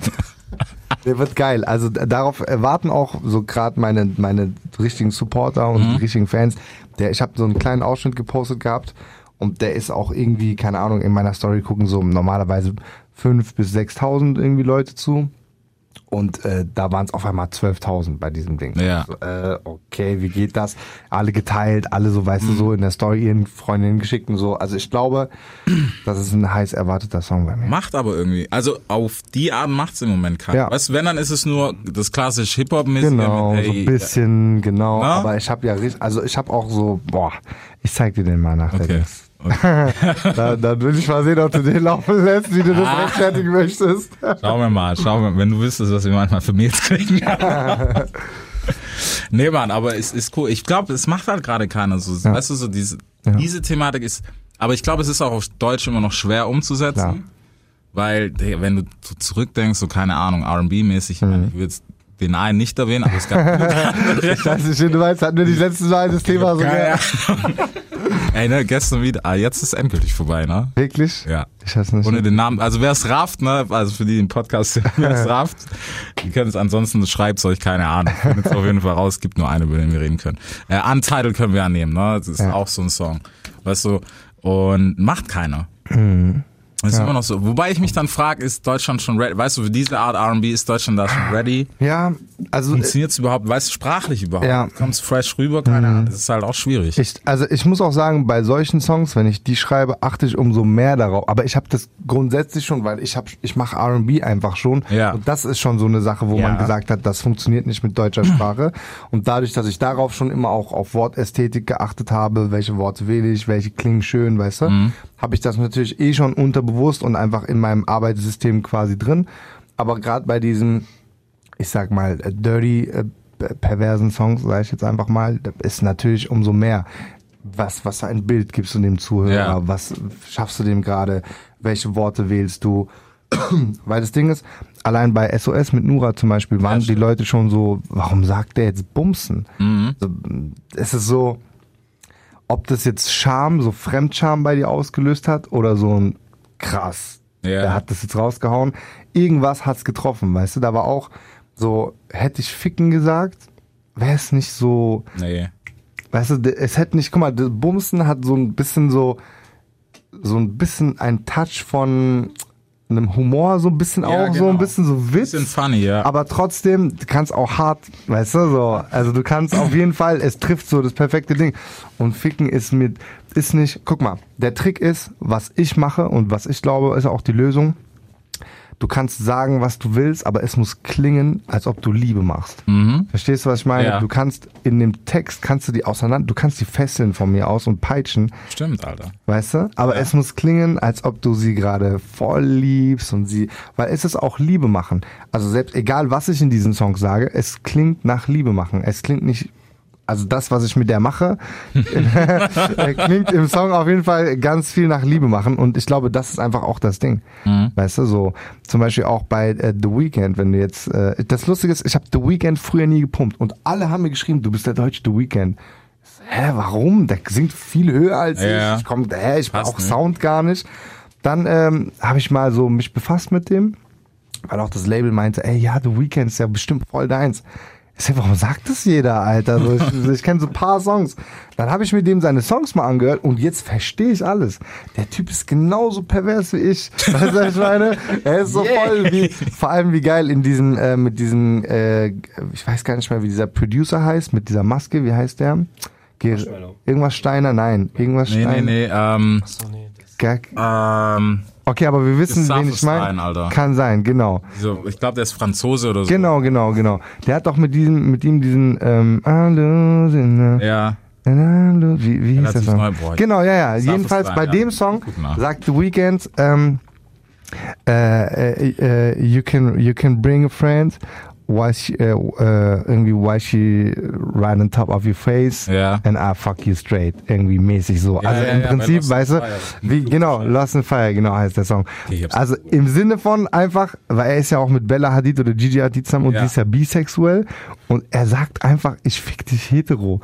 S1: Der wird geil. Also darauf erwarten auch so gerade meine meine richtigen Supporter und die richtigen Fans. Der, ich habe so einen kleinen Ausschnitt gepostet gehabt und der ist auch irgendwie, keine Ahnung, in meiner Story gucken so normalerweise fünf bis 6.000 irgendwie Leute zu. Und äh, da waren es auf einmal 12.000 bei diesem Ding.
S2: Ja.
S1: So, äh, okay, wie geht das? Alle geteilt, alle so, weißt du, so in der Story ihren Freundinnen geschickt und so. Also ich glaube, [clears throat] das ist ein heiß erwarteter Song bei mir.
S2: Macht aber irgendwie. Also auf die Art macht's im Moment keiner.
S1: Ja.
S2: Weißt du, wenn, dann ist es nur das klassische Hip-Hop-mäßige.
S1: Genau,
S2: mit,
S1: so
S2: hey,
S1: ein bisschen, genau.
S2: Na?
S1: Aber ich habe ja richtig, also ich habe auch so, boah, ich zeig dir den mal nach der
S2: Okay.
S1: Dings. [laughs] da, dann will ich mal sehen, ob du den laufen lässt, wie du das
S2: Ah.
S1: rechtfertigen möchtest.
S2: Schauen wir mal, schauen wir, wenn du wüsstest, was wir manchmal für Mails kriegen. [laughs] nee, Mann, aber es ist cool. Ich glaube, es macht halt gerade keiner so.
S1: Ja.
S2: Weißt du, so diese, diese Thematik ist, aber ich glaube, es ist auch auf Deutsch immer noch schwer umzusetzen.
S1: Klar.
S2: Weil, wenn du zurückdenkst, so keine Ahnung, R&B-mäßig, ich
S1: Mhm.
S2: ich jetzt den einen nicht erwähnen, aber es gab [laughs]
S1: Ich weiß nicht, du weißt, hatten wir die letzten Mal das Thema so
S2: Keine. Ey, ne, gestern wieder, ah, jetzt ist endgültig vorbei, ne?
S1: Wirklich?
S2: Ja.
S1: Ich weiß nicht.
S2: Ohne den Namen, also wer es rafft, ne, also für die den Podcast, [laughs] wer es [laughs] rafft, die können es ansonsten, schreibt euch, keine Ahnung, findet es auf jeden Fall raus, gibt nur eine, über den wir reden können. Äh, Untitled können wir ja nehmen, ne, das ist
S1: Ja.
S2: auch so ein Song, weißt du, und macht keiner. Das ist immer noch so. Wobei ich mich dann frage, ist Deutschland schon ready? Weißt du, für diese Art R&B ist Deutschland da schon ready?
S1: ja, also
S2: Funktioniert es überhaupt? Weißt du, sprachlich überhaupt?
S1: Ja.
S2: Kommst fresh rüber? Keine Ahnung. Das ist halt auch schwierig.
S1: Ich, also ich muss auch sagen, bei solchen Songs, wenn ich die schreibe, achte ich umso mehr darauf. Aber ich habe das grundsätzlich schon, weil ich habe, ich mache R&B einfach schon.
S2: Ja.
S1: Und das ist schon so eine Sache, wo
S2: Ja.
S1: man gesagt hat, das funktioniert nicht mit deutscher [clears throat] Sprache. Und dadurch, dass ich darauf schon immer auch auf Wortästhetik geachtet habe, welche Worte wähle ich, welche klingen schön, weißt du,
S2: Mhm.
S1: Habe ich das natürlich eh schon unterbewusst und einfach in meinem Arbeitssystem quasi drin. Aber gerade bei diesen ich sag mal, äh, dirty, äh, perversen Songs, sage ich jetzt einfach mal, ist natürlich umso mehr. Was, was für ein Bild gibst du dem Zuhörer?
S2: Ja.
S1: Was schaffst du dem gerade? Welche Worte wählst du? [clears throat] Weil das Ding ist, allein bei SOS mit Nura zum Beispiel waren die
S2: stimmt.
S1: Leute schon so, warum sagt der jetzt Bumsen?
S2: Mhm.
S1: Es ist so, ob das jetzt Scham, so Fremdscham bei dir ausgelöst hat oder so ein krass,
S2: Ja.
S1: der hat das jetzt rausgehauen. Irgendwas hat's getroffen, weißt du? Da war auch so, hätte ich ficken gesagt, wäre es nicht so,
S2: Nee.
S1: weißt du, es hätte nicht, guck mal, das Bumsen hat so ein bisschen so, so ein bisschen ein Touch von einem Humor, so ein bisschen
S2: Ja,
S1: auch, so ein
S2: genau.
S1: bisschen so Witz.
S2: Bisschen funny, ja.
S1: Aber trotzdem, du kannst auch hart, weißt du, so. Also du kannst auf jeden Fall, es trifft so das perfekte Ding. Und Ficken ist mit, ist nicht, guck mal, der Trick ist, was ich mache und was ich glaube, ist auch die Lösung. Du kannst sagen, was du willst, aber es muss klingen, als ob du Liebe machst. Verstehst du, was ich meine?
S2: Ja.
S1: Du kannst in dem Text, kannst du die auseinander, du kannst die fesseln von mir aus und peitschen,
S2: Stimmt, Alter.
S1: Weißt du? Aber
S2: Ja.
S1: es muss klingen, als ob du sie gerade voll liebst und sie, weil es ist auch Liebe machen. Also selbst egal, was ich in diesen Songs sage, es klingt nach Liebe machen. Es klingt nicht, also das, was ich mit der mache, [laughs] äh, klingt im Song auf jeden Fall ganz viel nach Liebe machen und ich glaube, das ist einfach auch das Ding. Weißt du, so zum Beispiel auch bei äh, The Weeknd, wenn du jetzt, äh, das Lustige ist, ich habe The Weeknd früher nie gepumpt und alle haben mir geschrieben, du bist der deutsche The Weeknd. Hä, warum? Der singt viel höher als
S2: Ja.
S1: ich. Ich komm, hä, ich
S2: Passt,
S1: brauch
S2: ne?
S1: Sound gar nicht. Dann ähm, habe ich mal so mich befasst mit dem, weil auch das Label meinte, ey, ja, The Weeknd ist ja bestimmt voll deins. Ich sag, warum sagt das jeder, Alter? So, ich [laughs] ich kenne so ein paar Songs. Dann habe ich mir dem seine Songs mal angehört und jetzt verstehe ich alles. Der Typ ist genauso pervers wie ich. [laughs] Weißt du, was ich meine? Er ist so voll wie, vor allem wie geil in diesen, äh, mit diesen, äh, ich weiß gar nicht mehr, wie dieser Producer heißt, mit dieser Maske, wie heißt der? Ge irgendwas Steiner, nein. Irgendwas
S2: Nee, nee,
S1: Steiner.
S2: nee, ähm,
S1: Gag-
S2: ähm,
S1: Okay, aber wir wissen, wen ich meine. Kann sein, genau.
S2: so, ich glaube, der ist Franzose oder so.
S1: Genau, genau, genau. Der hat doch mit diesem, mit ihm diesen, ähm,
S2: Ja.
S1: Wie, wie hieß der
S2: Relativ
S1: Song?
S2: neu.
S1: Genau, ja, ja.
S2: Darf es
S1: Jedenfalls bei
S2: ja.
S1: dem Song sagt The Weeknd, ähm, äh, äh, äh, you can you can bring a friend. Why she, äh, äh, irgendwie why she right on top of your face
S2: Ja.
S1: and I fuck you straight irgendwie mäßig so.
S2: Ja,
S1: also
S2: ja,
S1: im
S2: ja,
S1: Prinzip, weißt du, wie genau Lost in Fire genau heißt der Song.
S2: Okay,
S1: also im Sinne von einfach, weil er ist ja auch mit Bella Hadid oder Gigi Hadid zusammen und die ist ja bisexuell und er sagt einfach, ich fick dich hetero.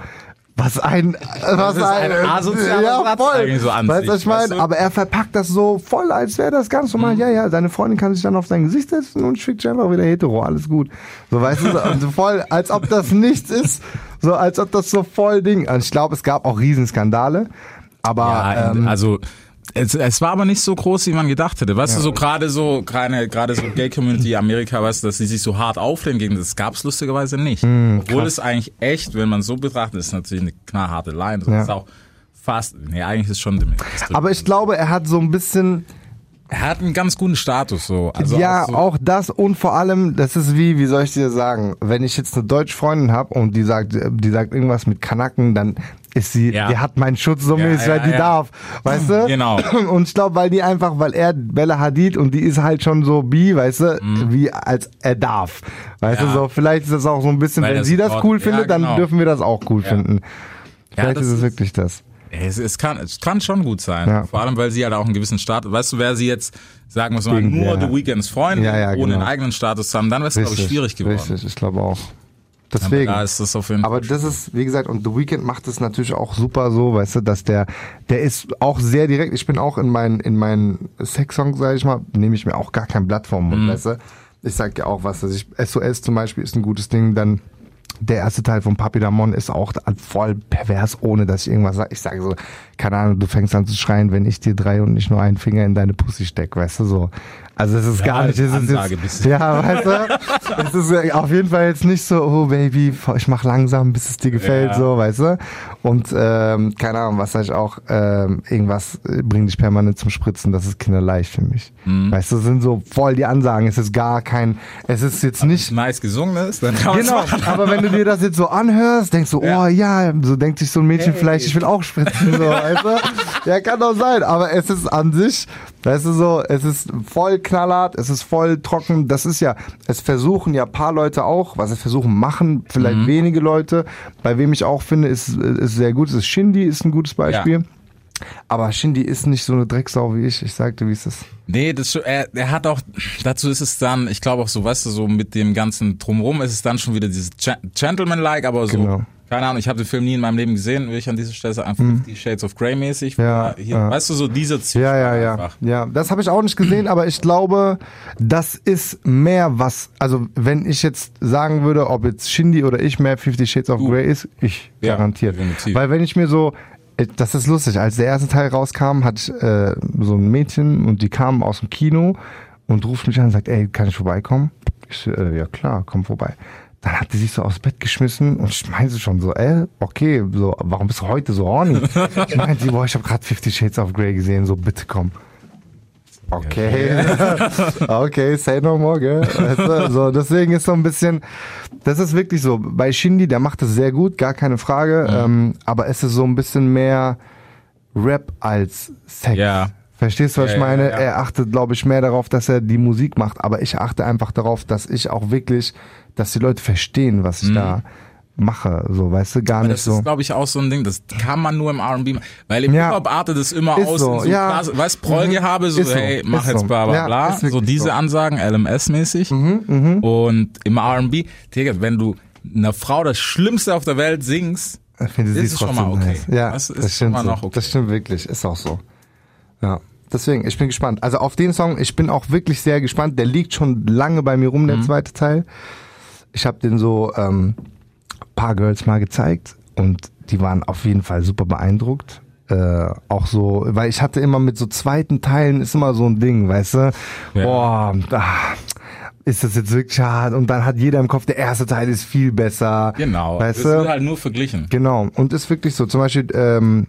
S1: Was ein, was
S2: ist ein asozialer
S1: ja,
S2: Satz
S1: voll.
S2: so an
S1: weißt
S2: sich,
S1: du, was ich
S2: weißt
S1: meine?
S2: du?
S1: Aber er verpackt das so voll, als wäre das ganz
S2: Mhm.
S1: normal. Ja, ja, deine Freundin kann sich dann auf dein Gesicht setzen und schickt einfach wieder hetero. Alles gut. So, weißt du, so, [laughs] also voll, als ob das nichts ist. So, als ob das so voll Ding. Und ich glaube, es gab auch Riesenskandale. Aber,
S2: Ja,
S1: ähm,
S2: also es, es war aber nicht so groß, wie man gedacht hätte. Weißt du, so gerade so, gerade gerade so Gay Community Amerika, weißt du, dass sie sich so hart auflehnen gegen das gab's lustigerweise nicht.
S1: Hm,
S2: Obwohl es eigentlich echt, wenn man so betrachtet, ist natürlich eine knallharte Line. Das
S1: Ja.
S2: ist auch fast, nee, eigentlich ist es schon drückt-
S1: aber ich glaube, er hat so ein bisschen,
S2: er hat einen ganz guten Status so. Also
S1: ja,
S2: auch so,
S1: auch das und vor allem, das ist wie, wie soll ich dir sagen, wenn ich jetzt eine deutsche Freundin habe und die sagt, die sagt irgendwas mit Kanaken, dann ist sie,
S2: Ja.
S1: die hat meinen Schutz so
S2: Ja,
S1: mäßig, weil
S2: ja,
S1: die
S2: ja.
S1: darf, weißt du?
S2: Genau. [clears throat]
S1: Und ich glaube, weil die einfach, weil er Bella Hadid und die ist halt schon so bi, weißt du, wie als er darf, weißt
S2: Mhm.
S1: Du, so vielleicht ist das auch so ein bisschen,
S2: Weil
S1: wenn
S2: der
S1: sie das cool findet, dann
S2: genau.
S1: dürfen wir das auch cool finden. Vielleicht ist es wirklich das.
S2: Es, es, kann, es kann schon gut sein.
S1: Ja.
S2: Vor allem, weil sie halt auch einen gewissen Status. Weißt du, wer sie jetzt, sagen wir mal, nur
S1: ja.
S2: The Weekends Freundin,
S1: Ja, ja,
S2: ohne
S1: genau.
S2: einen eigenen Status zu haben, dann wäre es, glaube ich, schwierig geworden.
S1: Richtig, ich glaube auch.
S2: Aber
S1: Deswegen.
S2: da ist das auf jeden
S1: Aber
S2: Fall.
S1: das ist, wie gesagt, und The Weeknd macht es natürlich auch super so, weißt du, dass der, der ist auch sehr direkt. Ich bin auch in meinen, in meinen Sex-Songs, sag ich mal, nehme ich mir auch gar kein Blatt vom
S2: Mhm.
S1: Mund, weißt du. Ich sag ja auch was, dass ich, SOS zum Beispiel ist ein gutes Ding, dann der erste Teil von Papi Damon ist auch voll pervers, ohne dass ich irgendwas sage. Ich sage so, keine Ahnung, du fängst an zu schreien, wenn ich dir drei und nicht nur einen Finger in deine Pussy steck, weißt du, so. Also es ist
S2: Ja,
S1: gar nicht, es ist jetzt,
S2: bisschen.
S1: ja, weißt du, [laughs] es ist äh, auf jeden Fall jetzt nicht so, oh Baby, ich mach langsam, bis es dir gefällt,
S2: Ja.
S1: so, weißt du. Und ähm, keine Ahnung, was sag ich auch, ähm, irgendwas äh, bringt dich permanent zum Spritzen, das ist kinderleicht für mich.
S2: Mhm.
S1: Weißt du, sind so voll die Ansagen, es ist gar kein, es ist jetzt nicht
S2: nice gesungen ist, dann kann
S1: Genau,
S2: machen.
S1: aber wenn du dir das jetzt so anhörst, denkst du, oh ja, so denkt sich so ein Mädchen vielleicht, ich will auch spritzen, so, weißt du? Ja, kann doch sein, aber es ist an sich, weißt du so, es ist voll knallhart, es ist voll trocken, das ist ja, es versuchen ja paar Leute auch, was es versuchen, machen vielleicht wenige Leute, bei wem ich auch finde, ist, ist sehr gut, ist Shindy, ist ein gutes Beispiel. Aber Shindy ist nicht so eine Drecksau wie ich, ich sagte, wie es ist.
S2: Nee, das er, er hat auch, dazu ist es dann, ich glaube auch so, weißt du, so mit dem ganzen Drumrum ist es dann schon wieder dieses Gen- Gentleman-like, aber so,
S1: Genau.
S2: Keine Ahnung, ich habe den Film nie in meinem Leben gesehen, will ich an dieser Stelle sagen, einfach Fifty Shades of Grey mäßig.
S1: Mhm. Ja,
S2: Hier,
S1: ja.
S2: Weißt du, so dieser Ziel.
S1: Ja, ja, ja.
S2: Einfach.
S1: Ja, das habe ich auch nicht gesehen, aber ich glaube, das ist mehr was, also wenn ich jetzt sagen würde, ob jetzt Shindy oder ich mehr Fifty Shades of
S2: Du.
S1: Grey ist, ich
S2: Ja,
S1: garantiert.
S2: definitiv.
S1: Weil wenn ich mir so, äh, das ist lustig, als der erste Teil rauskam, hatte ich äh, so ein Mädchen und die kam aus dem Kino und ruft mich an und sagt, ey, kann ich vorbeikommen? Ich äh, ja klar, komm vorbei. Dann hat die sich so aufs Bett geschmissen und ich meinte schon so, äh, okay, so, warum bist du heute so horny? Ich meinte, boah, ich habe gerade Fifty Shades of Grey gesehen, so bitte komm. Okay. [laughs] okay, say no more, gell? Weißt du? So, deswegen ist so ein bisschen, das ist wirklich so. Bei Shindy, der macht das sehr gut, gar keine Frage. Ähm, aber es ist so ein bisschen mehr Rap als Sex.
S2: Ja.
S1: Verstehst du, was
S2: Ja,
S1: ich
S2: ja,
S1: meine?
S2: ja.
S1: Er achtet, glaube ich, mehr darauf, dass er die Musik macht. Aber ich achte einfach darauf, dass ich auch wirklich, dass die Leute verstehen, was ich da mache. So, weißt du, gar
S2: Mhm. Aber
S1: nicht
S2: das
S1: so.
S2: ist, glaube ich, auch so ein Ding, das kann man nur im R&B machen. Weil im
S1: Ja.
S2: Hip-Hop artet es immer
S1: Ist
S2: aus,
S1: so,
S2: so
S1: ja.
S2: Klasse- weißt, Prollgehabe, so,
S1: Ist so,
S2: hey, mach jetzt
S1: so.
S2: bla bla
S1: Ja,
S2: bla.
S1: wirklich
S2: so diese
S1: so. Mhm,
S2: Ansagen, LMS-mäßig. Und im R&B, Digga, wenn du einer Frau das Schlimmste auf der Welt singst,
S1: Ich finde,
S2: Das
S1: sie
S2: ist
S1: ist
S2: schon mal okay.
S1: Ja,
S2: Das
S1: das, stimmt
S2: schon mal
S1: so.
S2: noch okay.
S1: Das stimmt wirklich, ist auch so. Ja. Deswegen, ich bin gespannt. Also auf den Song, ich bin auch wirklich sehr gespannt. Der liegt schon lange bei mir rum, der
S2: Mhm.
S1: zweite Teil. Ich habe den so ähm, paar Girls mal gezeigt und die waren auf jeden Fall super beeindruckt. Äh, auch so, weil ich hatte immer mit so zweiten Teilen ist immer so ein Ding, weißt du?
S2: Ja.
S1: Boah, ah, ist das jetzt wirklich hart? Und dann hat jeder im Kopf, der erste Teil ist viel besser.
S2: genau,
S1: Weißt
S2: das
S1: du?
S2: wird halt nur verglichen.
S1: Genau, und ist wirklich so. Zum Beispiel, ähm,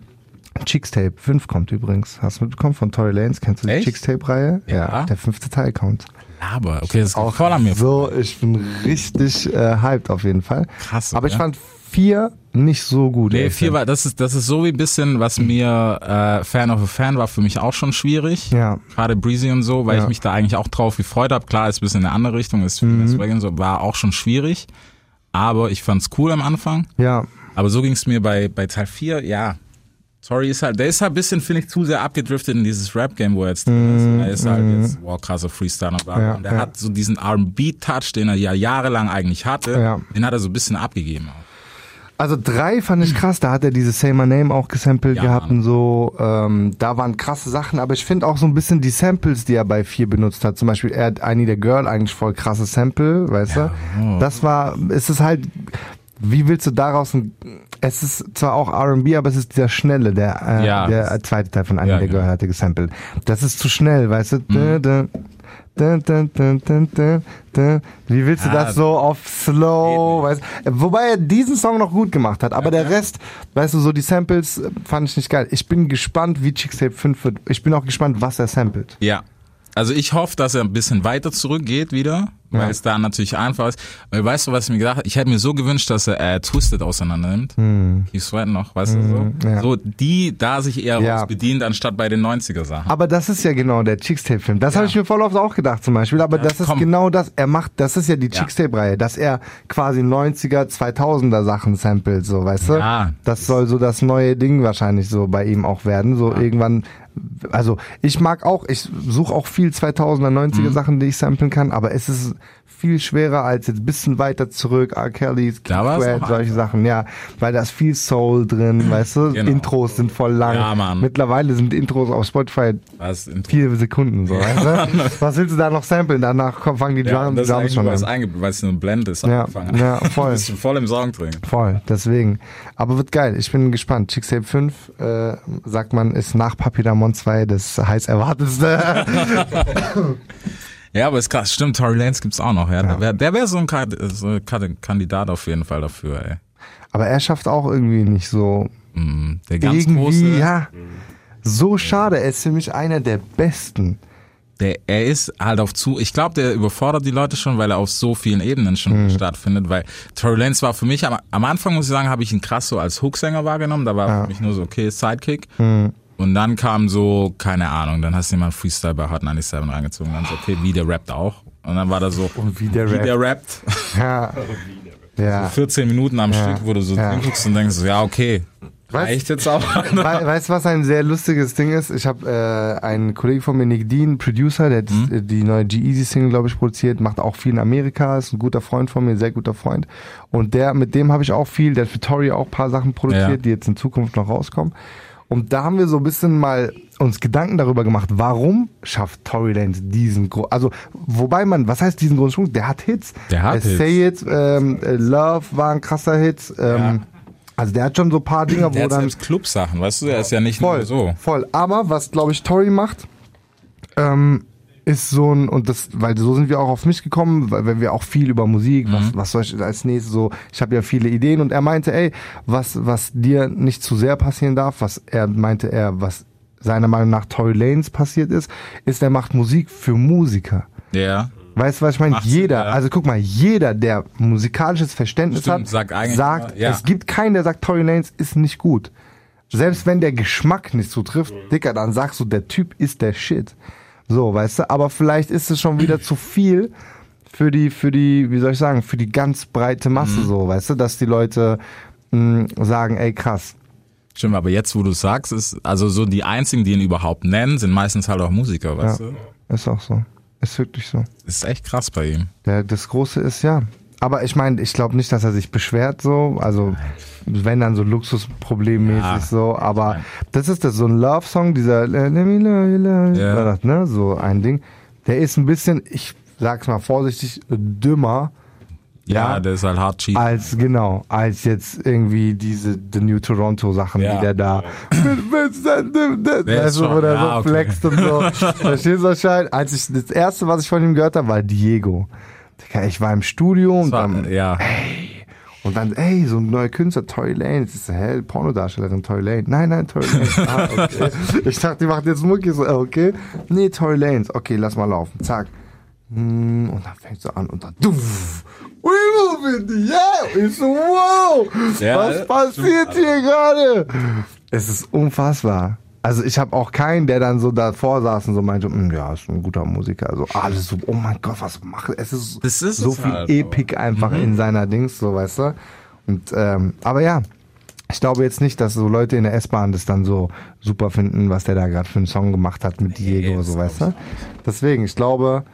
S1: Chicks Tape 5 kommt übrigens. Hast du mitbekommen von Tory Lanez? Kennst du die
S2: Echt?
S1: Chicks Tape-Reihe?
S2: Ja.
S1: Der fünfte Teil kommt.
S2: Aber, okay, das ist auch voll an mir.
S1: So, ich bin richtig äh, hyped auf jeden Fall.
S2: Krass,
S1: Aber ich
S2: oder?
S1: fand 4 nicht so gut.
S2: Nee,
S1: ehrlich
S2: vier
S1: gesagt.
S2: war, das ist, das ist so wie ein bisschen, was mir äh, Fan of a Fan war für mich auch schon schwierig.
S1: Ja.
S2: Gerade Breezy und so, weil
S1: Ja.
S2: ich mich da eigentlich auch drauf gefreut habe. Klar, ist ein bisschen in eine andere Richtung, ist viel
S1: Mhm.
S2: mehr Swag und so, war auch schon schwierig. Aber ich fand's cool am Anfang.
S1: Ja,
S2: Aber so ging's mir bei, bei Teil 4, ja. Sorry, ist halt, der ist halt ein bisschen, finde ich, zu sehr abgedriftet in dieses Rap-Game, wo er jetzt drin ist. Er ist halt jetzt, wow, krasser Freestyler.
S1: Mhm. Ja,
S2: und er
S1: ja.
S2: hat so diesen R&B-Touch, den er ja jahrelang eigentlich hatte,
S1: Ja.
S2: den hat er so ein bisschen abgegeben.
S1: Also drei fand ich krass, da hat er diese Say My Name auch gesampelt
S2: Ja,
S1: gehabt
S2: Mann.
S1: und so. Ähm, da waren krasse Sachen, aber ich finde auch so ein bisschen die Samples, die er bei vier benutzt hat. Zum Beispiel, er hat I Need a Girl eigentlich voll krasse Sample, weißt du? Das war, es ist halt, wie willst du daraus ein, es ist zwar auch R&B, aber es ist dieser schnelle, der, äh,
S2: Ja.
S1: der zweite Teil von Need
S2: Ja,
S1: Girl
S2: genau.
S1: er gesampelt. Das ist zu schnell, weißt du? Dun, dun, dun, dun. Wie willst du
S2: Ja,
S1: das so auf Slow, weißt Wobei er diesen Song noch gut gemacht hat, aber der Rest, weißt du, so die Samples äh, fand ich nicht geil. Ich bin gespannt, wie Chixtape 5 wird. Ich bin auch gespannt, was er samplet.
S2: Ja. Also ich hoffe, dass er ein bisschen weiter zurückgeht wieder, weil
S1: Ja.
S2: es da natürlich einfach ist. Weil weißt du, was ich mir gedacht habe? Ich hätte mir so gewünscht, dass er äh, Twisted auseinander nimmt. Keith Sweat noch, weißt du so?
S1: Hm. ja.
S2: So, die da sich eher
S1: Ja.
S2: bedient, anstatt bei den 90er Sachen.
S1: Aber das ist ja genau der Chixtape-Film. Das habe ich mir voll oft auch gedacht zum Beispiel. Aber das ist
S2: komm.
S1: genau das. Er macht, das ist ja die
S2: Ja.
S1: Chixtape-Reihe, dass er quasi 90er, 2000er Sachen samplet, so, weißt du?
S2: Ja.
S1: Das soll so das neue Ding wahrscheinlich so bei ihm auch werden. So irgendwann, also ich mag auch, ich suche auch viel 2000er, 90er
S2: Mhm.
S1: Sachen, die ich samplen kann, aber es ist viel schwerer als jetzt ein bisschen weiter zurück, R. Kelly,
S2: Da war's
S1: Sweat, solche Sachen, ja, weil da ist viel Soul drin, weißt du?
S2: Genau.
S1: Intros sind voll lang.
S2: Ja, Mann.
S1: Mittlerweile sind Intros auf Spotify
S2: Was in-
S1: vier Sekunden, so, weißt du? Was willst du da noch samplen? Danach fangen die
S2: ja,
S1: Drums
S2: eigentlich
S1: schon an.
S2: weil es nur ein Blend ist.
S1: Ja,
S2: angefangen.
S1: ja, voll. [laughs]
S2: Bist voll im Song drin.
S1: Voll, deswegen. Aber wird geil. Ich bin gespannt. Chixtape 5, äh, sagt man, ist nach Papidamon 2 das heiß erwartetste. [laughs] [laughs]
S2: Ja, aber ist krass. Stimmt, Tory Lanez gibt's auch noch. Ja. Der wäre wär so ein Kandidat auf jeden Fall dafür. Ey.
S1: Aber er schafft auch irgendwie nicht so.
S2: Mm, Der ganz
S1: irgendwie,
S2: große.
S1: ja. So schade. Er ist für mich einer der besten.
S2: Der, er ist halt auf zu, ich glaube, der überfordert die Leute schon, weil er auf so vielen Ebenen schon
S1: Mhm.
S2: stattfindet, weil Tory Lanez war für mich, am, am Anfang muss ich sagen, habe ich ihn krass so als Hooksänger wahrgenommen, da war für mich nur so, okay, Sidekick.
S1: Mhm.
S2: Und dann kam so, keine Ahnung, dann hast du jemand Freestyle bei Hot 97 reingezogen, dann so, okay, wie der rappt auch. Und dann war da so,
S1: Und wie der
S2: wie
S1: rappt.
S2: der rappt. [laughs]
S1: Ja. Ja.
S2: 14 Minuten am Stück, wo du so
S1: Ja.
S2: hinguckst und denkst, so, ja, okay,
S1: Weißt-
S2: reicht jetzt auch. [laughs]
S1: We weißt du, was ein sehr lustiges Ding ist? Ich habe äh, einen Kollegen von mir, Nick Dean, Producer, der
S2: Mhm.
S1: die neue G-Easy-Single, glaube ich, produziert, macht auch viel in Amerika, ist ein guter Freund von mir, sehr guter Freund. Und der, mit dem habe ich auch viel, der hat für Tori auch ein paar Sachen produziert,
S2: Ja.
S1: die jetzt in Zukunft noch rauskommen. Und da haben wir so ein bisschen mal uns Gedanken darüber gemacht, warum schafft Tory Lanez diesen Gro also wobei man, was heißt diesen großen Sprung? Der hat Hits.
S2: Der hat
S1: äh,
S2: Hits.
S1: Say It, ähm, äh, Love war ein krasser Hit. Ähm, Also der hat schon so ein paar Dinge, wo
S2: Der hat
S1: dann
S2: selbst Clubsachen, weißt du, er ist ja nicht
S1: Voll,
S2: nur so.
S1: voll. Aber was, glaube ich, Tori macht, ähm, ist so ein, und das, weil so sind wir auch auf mich gekommen, weil wenn wir auch viel über Musik,
S2: Mhm.
S1: was, was soll ich als nächstes so, ich habe ja viele Ideen und er meinte, ey, was, was dir nicht zu sehr passieren darf, was er meinte er, was seiner Meinung nach Tory Lanes passiert ist, ist, er macht Musik für Musiker.
S2: Ja.
S1: Weißt du, was ich meine? Jeder,
S2: ja.
S1: also guck mal, jeder, der musikalisches Verständnis
S2: Stimmt,
S1: hat,
S2: sagt
S1: sagt
S2: ja.
S1: es gibt keinen, der sagt, Tory Lanez ist nicht gut. Selbst wenn der Geschmack nicht so trifft, Dicker, dann sagst du, der Typ ist der Shit. So, weißt du, aber vielleicht ist es schon wieder zu viel für die, für die, wie soll ich sagen, für die ganz breite Masse
S2: Mhm.
S1: so, weißt du, dass die Leute mh, sagen, ey krass.
S2: Stimmt, aber jetzt, wo du sagst, ist, also so die einzigen, die ihn überhaupt nennen, sind meistens halt auch Musiker, weißt
S1: Ja.
S2: du?
S1: Ist auch so. Ist wirklich so.
S2: Ist echt krass bei ihm.
S1: Der, das Große ist ja. Aber ich meine, ich glaube nicht, dass er sich beschwert so. Also wenn dann so Luxusproblemmäßig
S2: Ja.
S1: so. Aber das ist das so ein Love-Song, dieser
S2: Ja.
S1: ne? So ein Ding. Der ist ein bisschen, ich sag's mal vorsichtig, dümmer
S2: Ja,
S1: Ja.
S2: der ist halt hart cheap.
S1: als genau, als jetzt irgendwie diese The New Toronto Sachen,
S2: Ja.
S1: die der da
S2: Der
S1: weißt
S2: ist
S1: du, wo
S2: schon-
S1: der
S2: ja,
S1: so
S2: okay.
S1: flext und so. [laughs] Verstehst du wahrscheinlich? Als ich das erste, was ich von ihm gehört habe, war Diego. Ich war im Studio und
S2: war,
S1: dann,
S2: ja.
S1: und dann, ey, so ein neuer Künstler, Tory Lane. So, hä, Pornodarstellerin Tory Lane. Nein, nein, Tory Lane. [laughs] ah, okay. Ich dachte, die macht jetzt Mucki. So, ah, okay. Nee, Tory Lanes. Okay, lass mal laufen. Zack. Hm, Und dann fängt so an und dann, duff. We will für dich. Yeah. Ich so, wow,
S2: Ja,
S1: was passiert hier gerade? Es ist unfassbar. Also ich habe auch keinen, der dann so davor saß und so meinte, "Mm, ja, ist ein guter Musiker. Also alles so, oh mein Gott, was macht er? Es ist,
S2: ist
S1: so viel
S2: halt,
S1: Epic einfach in seiner Dings, so weißt du. Und ähm, aber ja, ich glaube jetzt nicht, dass so Leute in der S-Bahn das dann so super finden, was der da gerade für einen Song gemacht hat mit Diego,
S2: das
S1: so weißt du. Deswegen, ich glaube,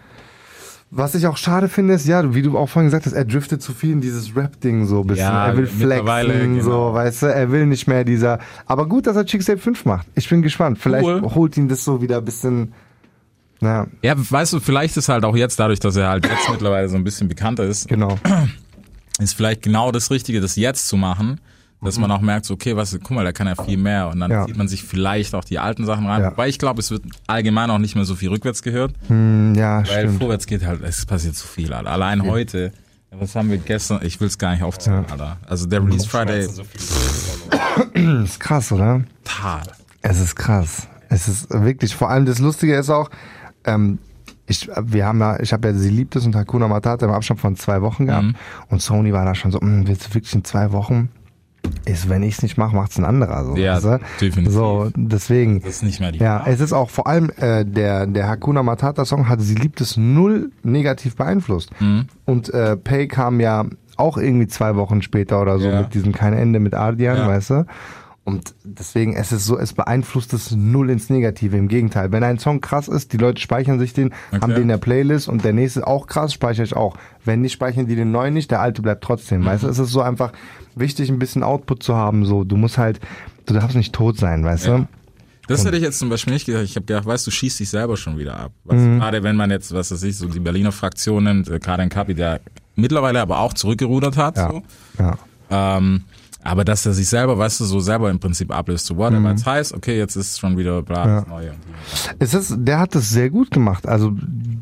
S1: was ich auch schade finde, ist, ja, wie du auch vorhin gesagt hast, er driftet zu viel in dieses Rap-Ding so ein bisschen.
S2: Ja,
S1: er will flexen, so,
S2: genau.
S1: weißt du, er will nicht mehr dieser. Aber gut, dass er Chicks 5 macht. Ich bin gespannt. Vielleicht
S2: Cool.
S1: holt ihn das so wieder ein bisschen. Na,
S2: Ja, weißt du, vielleicht ist halt auch jetzt dadurch, dass er halt jetzt mittlerweile so ein bisschen bekannter ist,
S1: genau.
S2: ist vielleicht genau das Richtige, das jetzt zu machen, dass man auch merkt, so, okay, was, guck mal, da kann er viel mehr und dann
S1: Ja.
S2: zieht man sich vielleicht auch die alten Sachen rein.
S1: Ja.
S2: Wobei ich glaube, es wird allgemein auch nicht mehr so viel rückwärts gehört,
S1: Hm, ja,
S2: weil
S1: stimmt.
S2: vorwärts geht halt, es passiert zu viel, Alter. Allein heute, was haben wir gestern, ich will es gar nicht aufzählen, Alter. Also der Release Friday,
S6: So
S1: ist krass, oder?
S2: total.
S1: Es ist krass. Es ist wirklich, vor allem das Lustige ist auch, ähm, ich, wir haben ja, ich habe ja Sie liebt es und Hakuna Matata im Abstand von zwei Wochen gehabt
S2: Mhm.
S1: und Sony war da schon so, "Mm, willst du wirklich in zwei Wochen? Ist, wenn ich es nicht mache, macht's ein anderer. So,
S2: Ja,
S1: du?
S2: definitiv.
S1: So, deswegen.
S2: Das ist nicht mehr die
S1: Ja,
S2: Frage.
S1: es ist auch vor allem äh, der der Hakuna Matata Song hat sie liebt es null negativ beeinflusst.
S2: Mhm.
S1: Und äh, Pay kam ja auch irgendwie zwei Wochen später oder so
S2: Ja.
S1: mit diesem kein Ende mit Ardian,
S2: Ja.
S1: weißt du? Und deswegen es ist so, es beeinflusst es null ins Negative. Im Gegenteil, wenn ein Song krass ist, die Leute speichern sich den,
S2: Okay.
S1: haben den in der Playlist und der nächste auch krass, speichere ich auch. Wenn nicht, speichern die den neuen nicht, der alte bleibt trotzdem. Weißt du,
S2: Mhm.
S1: es ist so einfach wichtig, ein bisschen Output zu haben. So, du musst halt, du darfst nicht tot sein, weißt
S2: Ja.
S1: du?
S2: Das hätte ich jetzt zum Beispiel nicht gedacht. Ich habe gedacht, weißt du, schießt dich selber schon wieder ab. Weißt
S1: Mhm.
S2: Gerade wenn man jetzt, was weiß ich, so die Berliner Fraktion nimmt, äh, Karin Kapi, der mittlerweile aber auch zurückgerudert hat.
S1: Ja.
S2: So.
S1: Ja.
S2: Ähm, aber dass er sich selber, weißt du, so selber im Prinzip ablöst. So, whatever
S1: Mhm.
S2: jetzt heißt, okay, jetzt ist schon wieder bla, das Neue.
S1: Es ist, der hat das sehr gut gemacht. Also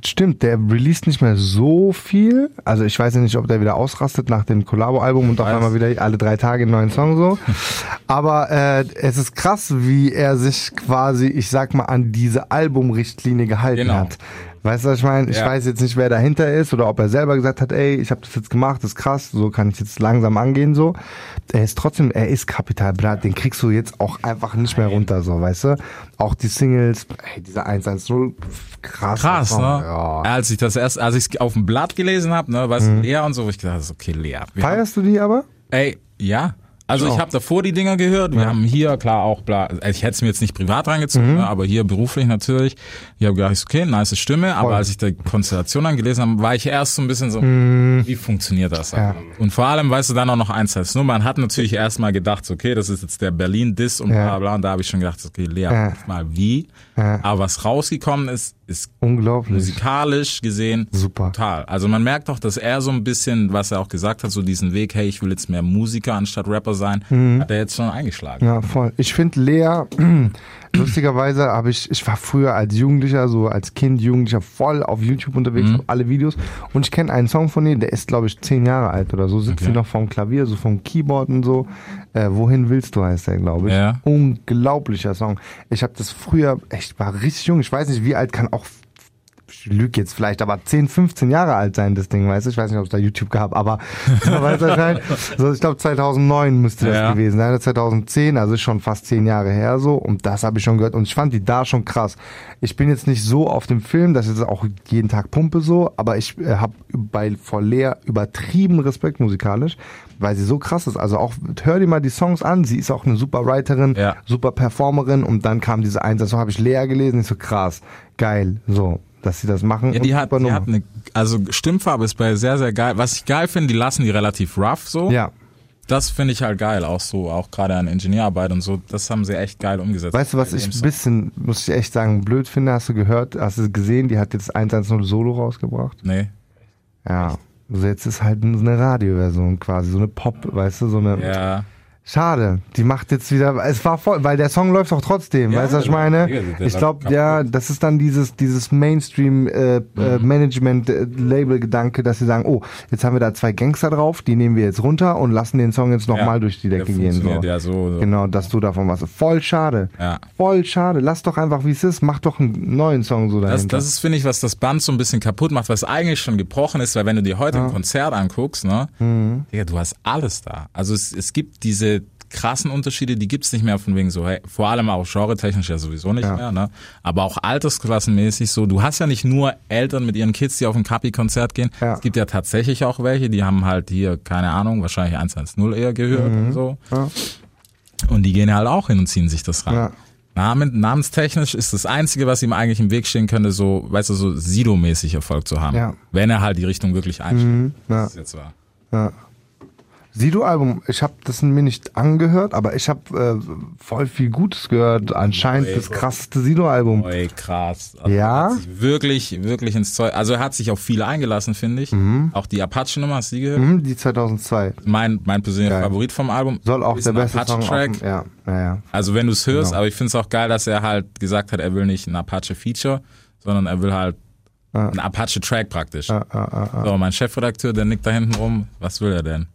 S1: stimmt, der released nicht mehr so viel. Also ich weiß ja nicht, ob der wieder ausrastet nach dem Collabo-Album und auf einmal wieder alle drei Tage einen neuen Song so. [laughs] Aber äh, es ist krass, wie er sich quasi, ich sag mal, an diese Albumrichtlinie gehalten
S2: Genau.
S1: hat. Weißt du, was ich meine? Ich
S2: Ja.
S1: weiß jetzt nicht, wer dahinter ist oder ob er selber gesagt hat, ey, ich habe das jetzt gemacht, das ist krass, so kann ich jetzt langsam angehen so. Er ist trotzdem, er ist Kapital Bra, den kriegst du jetzt auch einfach nicht mehr runter so, weißt du? Auch die Singles, ey, dieser 110, krass.
S2: Krass, ne?
S1: Ja.
S2: Als ich das erst, als ich es auf dem Blatt gelesen habe, ne, weißt
S1: Mhm.
S2: du, Lea und so, wo ich gedacht habe, okay, Lea.
S1: Feierst du die aber?
S2: ey, ja. Also ich
S1: auch.
S2: habe davor die Dinger gehört. Wir haben hier klar auch bla, also ich hätte es mir jetzt nicht privat reingezogen,
S1: Mhm.
S2: ne, aber hier beruflich natürlich. Ich habe gedacht, okay, nice Stimme, aber
S1: Voll.
S2: als ich die Konstellation dann gelesen habe, war ich erst so ein bisschen so, wie funktioniert das?
S1: Mhm. Ja.
S2: Und vor allem, weißt du, dann auch noch eins als nur, man hat natürlich erstmal gedacht, okay, das ist jetzt der Berlin Diss und
S1: Ja.
S2: bla bla und da habe ich schon gedacht, okay, Lea,
S1: Ja.
S2: mal wie.
S1: Ja.
S2: Aber was rausgekommen ist, ist
S1: Unglaublich.
S2: musikalisch gesehen
S1: Super.
S2: total. Also man merkt doch, dass er so ein bisschen, was er auch gesagt hat, so diesen Weg, hey, ich will jetzt mehr Musiker anstatt Rapper sein,
S1: Mhm.
S2: hat er jetzt schon eingeschlagen.
S1: Ja, voll. Ich finde Lea, [clears throat] [clears throat] lustigerweise habe ich, ich war früher als Jugendlicher, so als Kind, Jugendlicher voll auf YouTube unterwegs, hab alle Videos und ich kenne einen Song von ihr, der ist glaube ich zehn Jahre alt oder so, sitzt
S2: Okay.
S1: sie noch vom Klavier, so vom Keyboard und so. Äh, Wohin willst du heißt der, glaube ich.
S2: Ja.
S1: Unglaublicher Song. Ich habe das früher, echt war richtig jung, ich weiß nicht, wie alt kann auch ich lüge jetzt vielleicht, aber 10, 15 Jahre alt sein, das Ding, weißt du? Ich weiß nicht, ob es da YouTube gab, aber [laughs] so, weißt du, was ich meine? so, ich glaube 2009 müsste das
S2: Ja.
S1: gewesen sein, oder 2010, also ist schon fast 10 Jahre her so und das habe ich schon gehört und ich fand die da schon krass. Ich bin jetzt nicht so auf dem Film, dass ich jetzt auch jeden Tag pumpe so, aber ich äh, habe bei vor Lea übertrieben Respekt musikalisch, weil sie so krass ist. Also auch, hör dir mal die Songs an, sie ist auch eine super Writerin,
S2: Ja.
S1: super Performerin und dann kam diese Einsatz, so habe ich Lea gelesen, ich so krass, geil, so, dass sie das machen.
S2: Ja, die hat, die hat eine, also Stimmfarbe ist bei sehr, sehr geil. Was ich geil finde, die lassen die relativ rough so.
S1: ja,
S2: Das finde ich halt geil, auch so, auch gerade an Ingenieurarbeit und so. Das haben sie echt geil umgesetzt.
S1: weißt du, was ich ein bisschen, muss ich echt sagen, blöd finde, hast du gehört, hast du gesehen, die hat jetzt 110 Solo rausgebracht?
S2: Nee.
S1: Ja. Also jetzt ist halt eine Radioversion quasi, so eine Pop, weißt du, so eine.
S2: Ja.
S1: Schade, die macht jetzt wieder, es war voll, weil der Song läuft auch trotzdem,
S2: Ja,
S1: weißt du, was ich
S2: der-
S1: meine?
S2: der
S1: Ich glaube,
S2: kaputt.
S1: ja, das ist dann dieses, dieses Mainstream äh,
S2: Mhm.
S1: äh, Management äh, Label Gedanke, dass sie sagen, oh, jetzt haben wir da zwei Gangster drauf, die nehmen wir jetzt runter und lassen den Song jetzt nochmal
S2: Ja,
S1: durch die Decke gehen. So.
S2: ja so, so.
S1: Genau, dass du davon was. Voll schade.
S2: Ja.
S1: Voll schade. Lass doch einfach, wie es ist. Mach doch einen neuen Song so
S2: Das,
S1: dahinter.
S2: das ist, finde ich, was das Band so ein bisschen kaputt macht, was eigentlich schon gebrochen ist, weil wenn du dir heute ein Konzert anguckst, ne,
S1: Mhm.
S2: Digga, du hast alles da. Also es, es gibt diese krassen Unterschiede, die gibt's nicht mehr von wegen so, hey, vor allem auch genre-technisch ja sowieso nicht
S1: Ja.
S2: mehr, ne? Aber auch altersklassenmäßig so, du hast ja nicht nur Eltern mit ihren Kids, die auf ein Kapi-Konzert gehen.
S1: Ja.
S2: Es gibt ja tatsächlich auch welche, die haben halt hier, keine Ahnung, wahrscheinlich 110 eher gehört
S1: Mhm.
S2: und so.
S1: Ja.
S2: Und die gehen halt auch hin und ziehen sich das rein.
S1: Ja.
S2: Namen, namenstechnisch ist das Einzige, was ihm eigentlich im Weg stehen könnte, so, weißt du, so Sido-mäßig Erfolg zu haben.
S1: Ja.
S2: Wenn er halt die Richtung wirklich einschlägt.
S1: ja.
S2: Das ist jetzt wahr.
S1: Ja. Sido-Album, ich habe das mir nicht angehört, aber ich habe äh, voll viel Gutes gehört. Anscheinend
S2: Ey,
S1: das krasseste Sido-Album.
S2: Ey, krass. Also
S1: Ja?
S2: Hat sich wirklich, wirklich ins Zeug. Also er hat sich auf viele eingelassen, finde ich. Auch die Apache-Nummer, hast du die gehört?
S1: Mhm, die 2002.
S2: Mein, mein persönlicher
S1: Geil.
S2: Favorit vom Album.
S1: Soll auch der beste Song auf
S2: Apache-Track.
S1: dem, ja, ja, ja.
S2: Also wenn du es hörst,
S1: Genau.
S2: aber ich finde es auch geil, dass er halt gesagt hat, er will nicht ein Apache-Feature, sondern er will halt ein Apache-Track praktisch. So, mein Chefredakteur, der nickt da hinten rum. Was will er denn?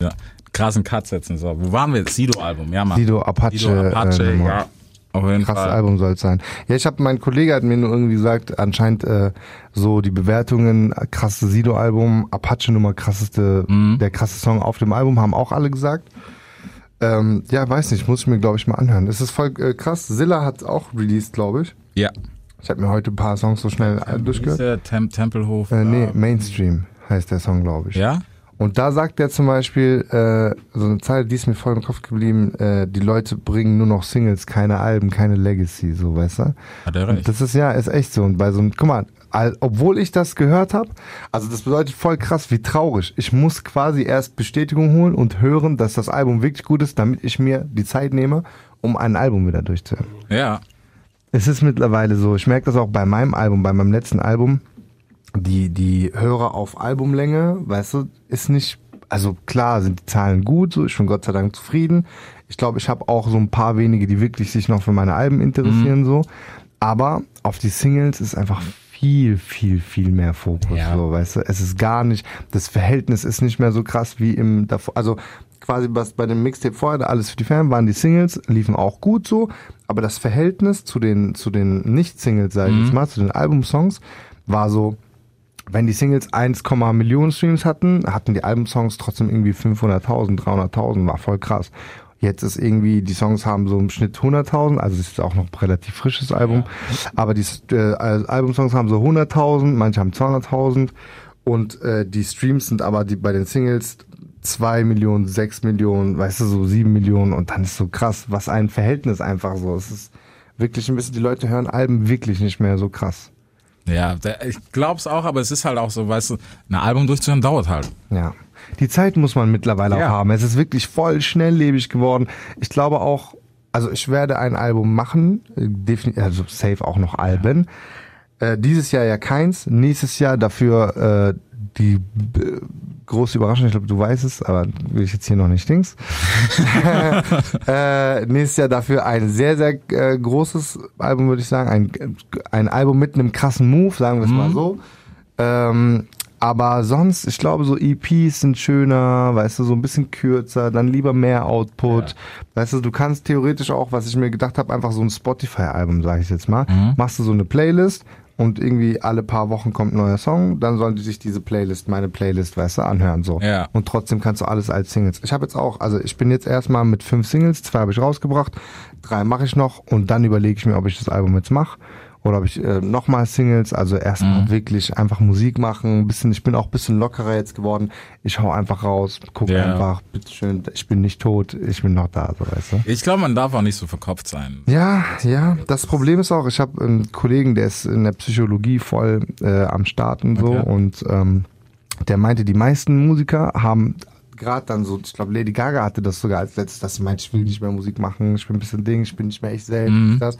S2: Ja, krassen Cut setzen. So, wo waren wir jetzt? Sido-Album, ja, Mann.
S1: Sido, Apache,
S2: Sido, Apache,
S1: äh, Nummer.
S2: ja. Auf jeden
S1: Krasses
S2: Fall.
S1: Album soll es sein. Ja, ich habe, mein Kollege hat mir nur irgendwie gesagt, anscheinend äh, so die Bewertungen, äh, krasseste Sido-Album, Apache-Nummer, krasseste,
S2: Mhm.
S1: der krasse Song auf dem Album, haben auch alle gesagt. Ähm, ja, weiß nicht, muss ich mir, glaube ich, mal anhören. Es ist voll äh, krass. Zilla hat auch released, glaube ich.
S2: Ja.
S1: Ich habe mir heute ein paar Songs so schnell äh,
S2: Wie ist
S1: durchgehört.
S2: der Tem Tempelhof?
S1: Äh, nee,
S2: äh,
S1: Mainstream heißt der Song, glaube ich.
S2: Ja?
S1: Und da sagt er zum Beispiel, äh, so eine Zeile, die ist mir voll im Kopf geblieben, äh, die Leute bringen nur noch Singles, keine Alben, keine Legacy, so, weißt du?
S2: Hat er
S1: Und
S2: recht.
S1: das ist ja, ist echt so. Und bei so einem, guck mal, all, obwohl ich das gehört habe, also das bedeutet voll krass, wie traurig. Ich muss quasi erst Bestätigung holen und hören, dass das Album wirklich gut ist, damit ich mir die Zeit nehme, um ein Album wieder durchzuhören.
S2: Ja.
S1: Es ist mittlerweile so, ich merke das auch bei meinem Album, bei meinem letzten Album, die, die Hörer auf Albumlänge, weißt du, ist nicht, also klar sind die Zahlen gut, so ich bin Gott sei Dank zufrieden. Ich glaube, ich habe auch so ein paar wenige, die wirklich sich noch für meine Alben interessieren, so. Aber auf die Singles ist einfach viel, viel, viel mehr Fokus,
S2: Ja.
S1: so, weißt du. Es ist gar nicht, das Verhältnis ist nicht mehr so krass wie im davor, also quasi was bei dem Mixtape vorher, alles für die Fan waren die Singles, liefen auch gut so, aber das Verhältnis zu den, zu den Nicht-Singles, sag ich jetzt mal, zu den Albumsongs, war so, wenn die Singles 1, Millionen Streams hatten, hatten die Albumsongs trotzdem irgendwie 500.000, 300.000, war voll krass. Jetzt ist irgendwie, die Songs haben so im Schnitt 100.000, also es ist auch noch ein relativ frisches Album, aber die äh, Albumsongs haben so 100.000, manche haben 200.000 und äh, die Streams sind aber die bei den Singles 2 Millionen, 6 Millionen, weißt du, so 7 Millionen und dann ist so krass, was ein Verhältnis einfach so. Es ist wirklich ein bisschen, die Leute hören Alben wirklich nicht mehr so krass.
S2: Ja, ich glaub's auch, aber es ist halt auch so, weißt du, ein Album durchzuhören dauert halt.
S1: Ja. Die Zeit muss man mittlerweile
S2: Ja.
S1: auch haben. Es ist wirklich voll schnelllebig geworden. Ich glaube auch, also ich werde ein Album machen, äh, definitiv, also safe auch noch Alben. Äh, dieses Jahr ja keins, nächstes Jahr dafür äh, die äh, große Überraschung, ich glaube, du weißt es, aber will ich jetzt hier noch nicht dings. [laughs] [laughs] äh, nächstes Jahr dafür ein sehr, sehr äh, großes Album, würde ich sagen. Ein, ein Album mit einem krassen Move, sagen wir es mal so. Ähm, aber sonst, ich glaube, so EPs sind schöner, weißt du, so ein bisschen kürzer, dann lieber mehr Output. Weißt du, du kannst theoretisch auch, was ich mir gedacht habe, einfach so ein Spotify-Album, sage ich jetzt mal. Machst du so eine Playlist und irgendwie alle paar Wochen kommt ein neuer Song, dann sollen die sich diese Playlist, meine Playlist, weißt du, anhören so.
S2: Ja.
S1: Und trotzdem kannst du alles als Singles. Ich habe jetzt auch, also ich bin jetzt erstmal mit fünf Singles, zwei habe ich rausgebracht, drei mache ich noch und dann überlege ich mir, ob ich das Album jetzt mache oder ob ich äh, nochmal Singles, also erstmal
S2: Mhm.
S1: wirklich einfach Musik machen, bisschen, ich bin auch ein bisschen lockerer jetzt geworden. Ich hau einfach raus, guck
S2: Ja.
S1: einfach, bitteschön, ich bin nicht tot, ich bin noch da, so weißt du.
S2: Ich glaube, man darf auch nicht so verkopft sein.
S1: Ja, ja. Das Problem ist auch, ich habe einen Kollegen, der ist in der Psychologie voll äh, am Starten so
S2: Okay.
S1: und ähm, der meinte, die meisten Musiker haben gerade dann so, ich glaube Lady Gaga hatte das sogar als letztes, dass sie meint, ich will nicht mehr Musik machen, ich bin ein bisschen Ding, ich bin nicht mehr ich selbst. Das,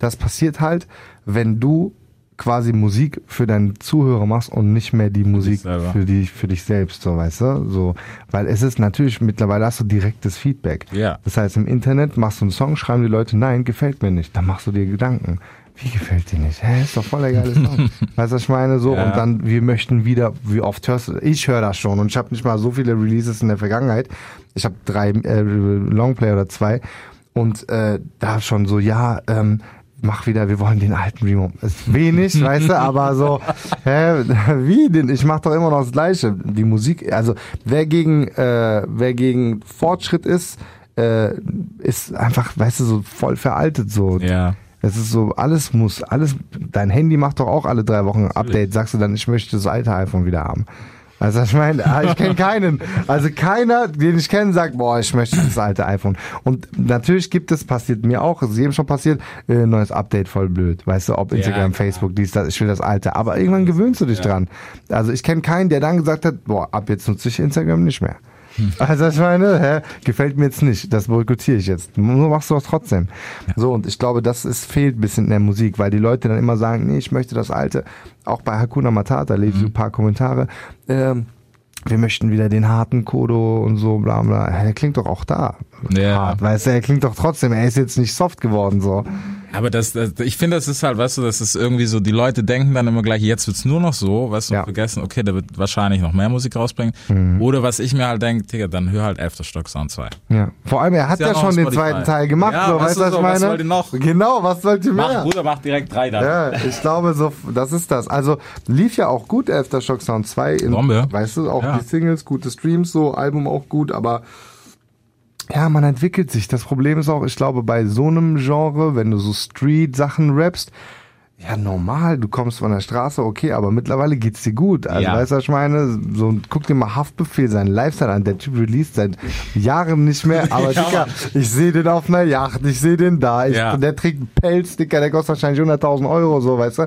S1: das passiert halt, wenn du quasi Musik für deinen Zuhörer machst und nicht mehr die Musik für dich, für dich selbst, so weißt du? So, weil es ist natürlich, mittlerweile hast du direktes Feedback.
S2: Ja.
S1: Das heißt, im Internet machst du einen Song, schreiben die Leute, nein, gefällt mir nicht. Dann machst du dir Gedanken. Wie gefällt dir nicht? Hä, ist doch voll der geile [laughs] Song. weißt du, was ich meine? So,
S2: Ja.
S1: und dann, wir möchten wieder, wie oft hörst du, ich höre das schon und ich habe nicht mal so viele Releases in der Vergangenheit. Ich habe drei äh, Longplay oder zwei und äh, da schon so, ja, ähm, mach wieder, wir wollen den alten Remo. Ist wenig, [laughs] weißt du, aber so, hä, [laughs] wie denn? Ich mach doch immer noch das Gleiche. Die Musik, also wer gegen, äh, wer gegen Fortschritt ist, äh, ist einfach, weißt du, so voll veraltet so.
S2: Ja.
S1: Es ist so, alles muss, alles, dein Handy macht doch auch alle drei Wochen ein Update. Sagst du dann, ich möchte das alte iPhone wieder haben. Also ich meine, ich kenne keinen. Also keiner, den ich kenne, sagt, boah, ich möchte das alte iPhone. Und natürlich gibt es, passiert mir auch, es ist jedem schon passiert, äh, neues Update voll blöd. Weißt du, ob Instagram,
S2: klar.
S1: Facebook, dies, das, ich will das alte. Aber irgendwann gewöhnst du dich dran. Also ich kenne keinen, der dann gesagt hat, boah, ab jetzt nutze ich Instagram nicht mehr. Also ich meine, hä, gefällt mir jetzt nicht, das boykottiere ich jetzt. Nur machst du das trotzdem. So, und ich glaube, das ist, fehlt ein bisschen in der Musik, weil die Leute dann immer sagen, nee, ich möchte das Alte. Auch bei Hakuna Matata lese ich ein paar Kommentare. Ähm, wir möchten wieder den harten Kodo und so, bla bla. Der klingt doch auch da.
S2: Ja.
S1: Hart, weißt du, er klingt doch trotzdem, er ist jetzt nicht soft geworden, so.
S2: Aber das, das ich finde, das ist halt, weißt du, das ist irgendwie so, die Leute denken dann immer gleich, jetzt wird's nur noch so, weißt du,
S1: Ja.
S2: und vergessen, okay, der wird wahrscheinlich noch mehr Musik rausbringen.
S1: Mhm.
S2: Oder was ich mir halt denke, Digga, dann hör halt Aftershock Sound 2.
S1: Ja. Vor allem, er hat
S2: ja
S1: ja, schon den zweiten Teil gemacht,
S2: Ja,
S1: so,
S2: weißt
S1: du, was ich
S2: so, was
S1: meine?
S2: wollt ihr noch?
S1: Genau, was wollt ihr mehr?
S2: Mach, Bruder, mach direkt drei dann.
S1: Ja, ich glaube, so, das ist das. Also lief ja auch gut, Aftershock Sound 2. In,
S2: Bombe.
S1: Weißt du, auch die Singles, gute Streams, so, Album auch gut, aber ja, man entwickelt sich. Das Problem ist auch, ich glaube, bei so einem Genre, wenn du so Street-Sachen rappst, ja, normal, du kommst von der Straße, okay, aber mittlerweile geht's dir gut. Also,
S2: Ja.
S1: weißt du, was ich meine? So, guck dir mal Haftbefehl, seinen Lifestyle an. Der Typ released seit Jahren nicht mehr, [laughs] aber
S2: Ja,
S1: Dicker, ich sehe den auf einer Yacht, ich sehe den da, ich,
S2: Ja.
S1: der trägt einen Pelz, Dicker, der kostet wahrscheinlich 100.000 Euro, so, weißt du?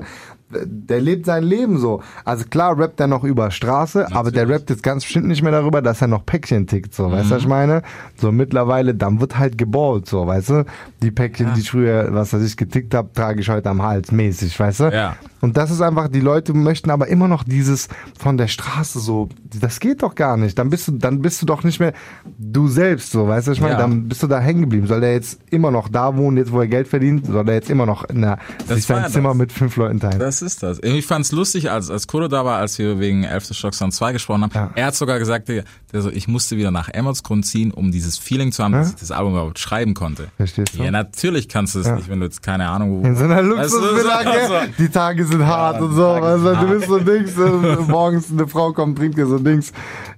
S1: Der lebt sein Leben so. Also klar rappt er noch über Straße, aber der rappt jetzt ganz bestimmt nicht mehr darüber, dass er noch Päckchen tickt, so, weißt du, was ich meine? So mittlerweile, dann wird halt geballt, so, weißt du? Die Päckchen, die ich früher, was weiß ich, getickt habe, trage ich heute am Hals, mäßig, weißt du?
S2: Ja.
S1: Und das ist einfach, die Leute möchten aber immer noch dieses von der Straße so, das geht doch gar nicht. Dann bist du, dann bist du doch nicht mehr du selbst, so, weißt du, was ich meine?
S2: Ja.
S1: Dann bist du da hängen geblieben. Soll der jetzt immer noch da wohnen, jetzt wo er Geld verdient? Soll er jetzt immer noch in der,
S2: Das
S1: sich sein
S2: ja
S1: Zimmer
S2: das.
S1: mit fünf Leuten teilen?
S2: Das ist das. Ich fand's lustig, als, als Kodo da war, als wir wegen Aftershock Sound 2 gesprochen haben.
S1: Ja.
S2: Er hat sogar gesagt, der so, ich musste wieder nach Emmertsgrund ziehen, um dieses Feeling zu haben, dass
S1: Ja.
S2: ich das Album überhaupt schreiben konnte.
S1: Verstehst du?
S2: Ja, natürlich kannst du es nicht, wenn du jetzt keine Ahnung wo.
S1: In so einer
S2: Weißt du,
S1: Luxusvilla,
S2: so- so-
S1: Die Tage sind hart und so. Also, du bist so Dings, äh, morgens eine Frau kommt, trinkt dir so Dings.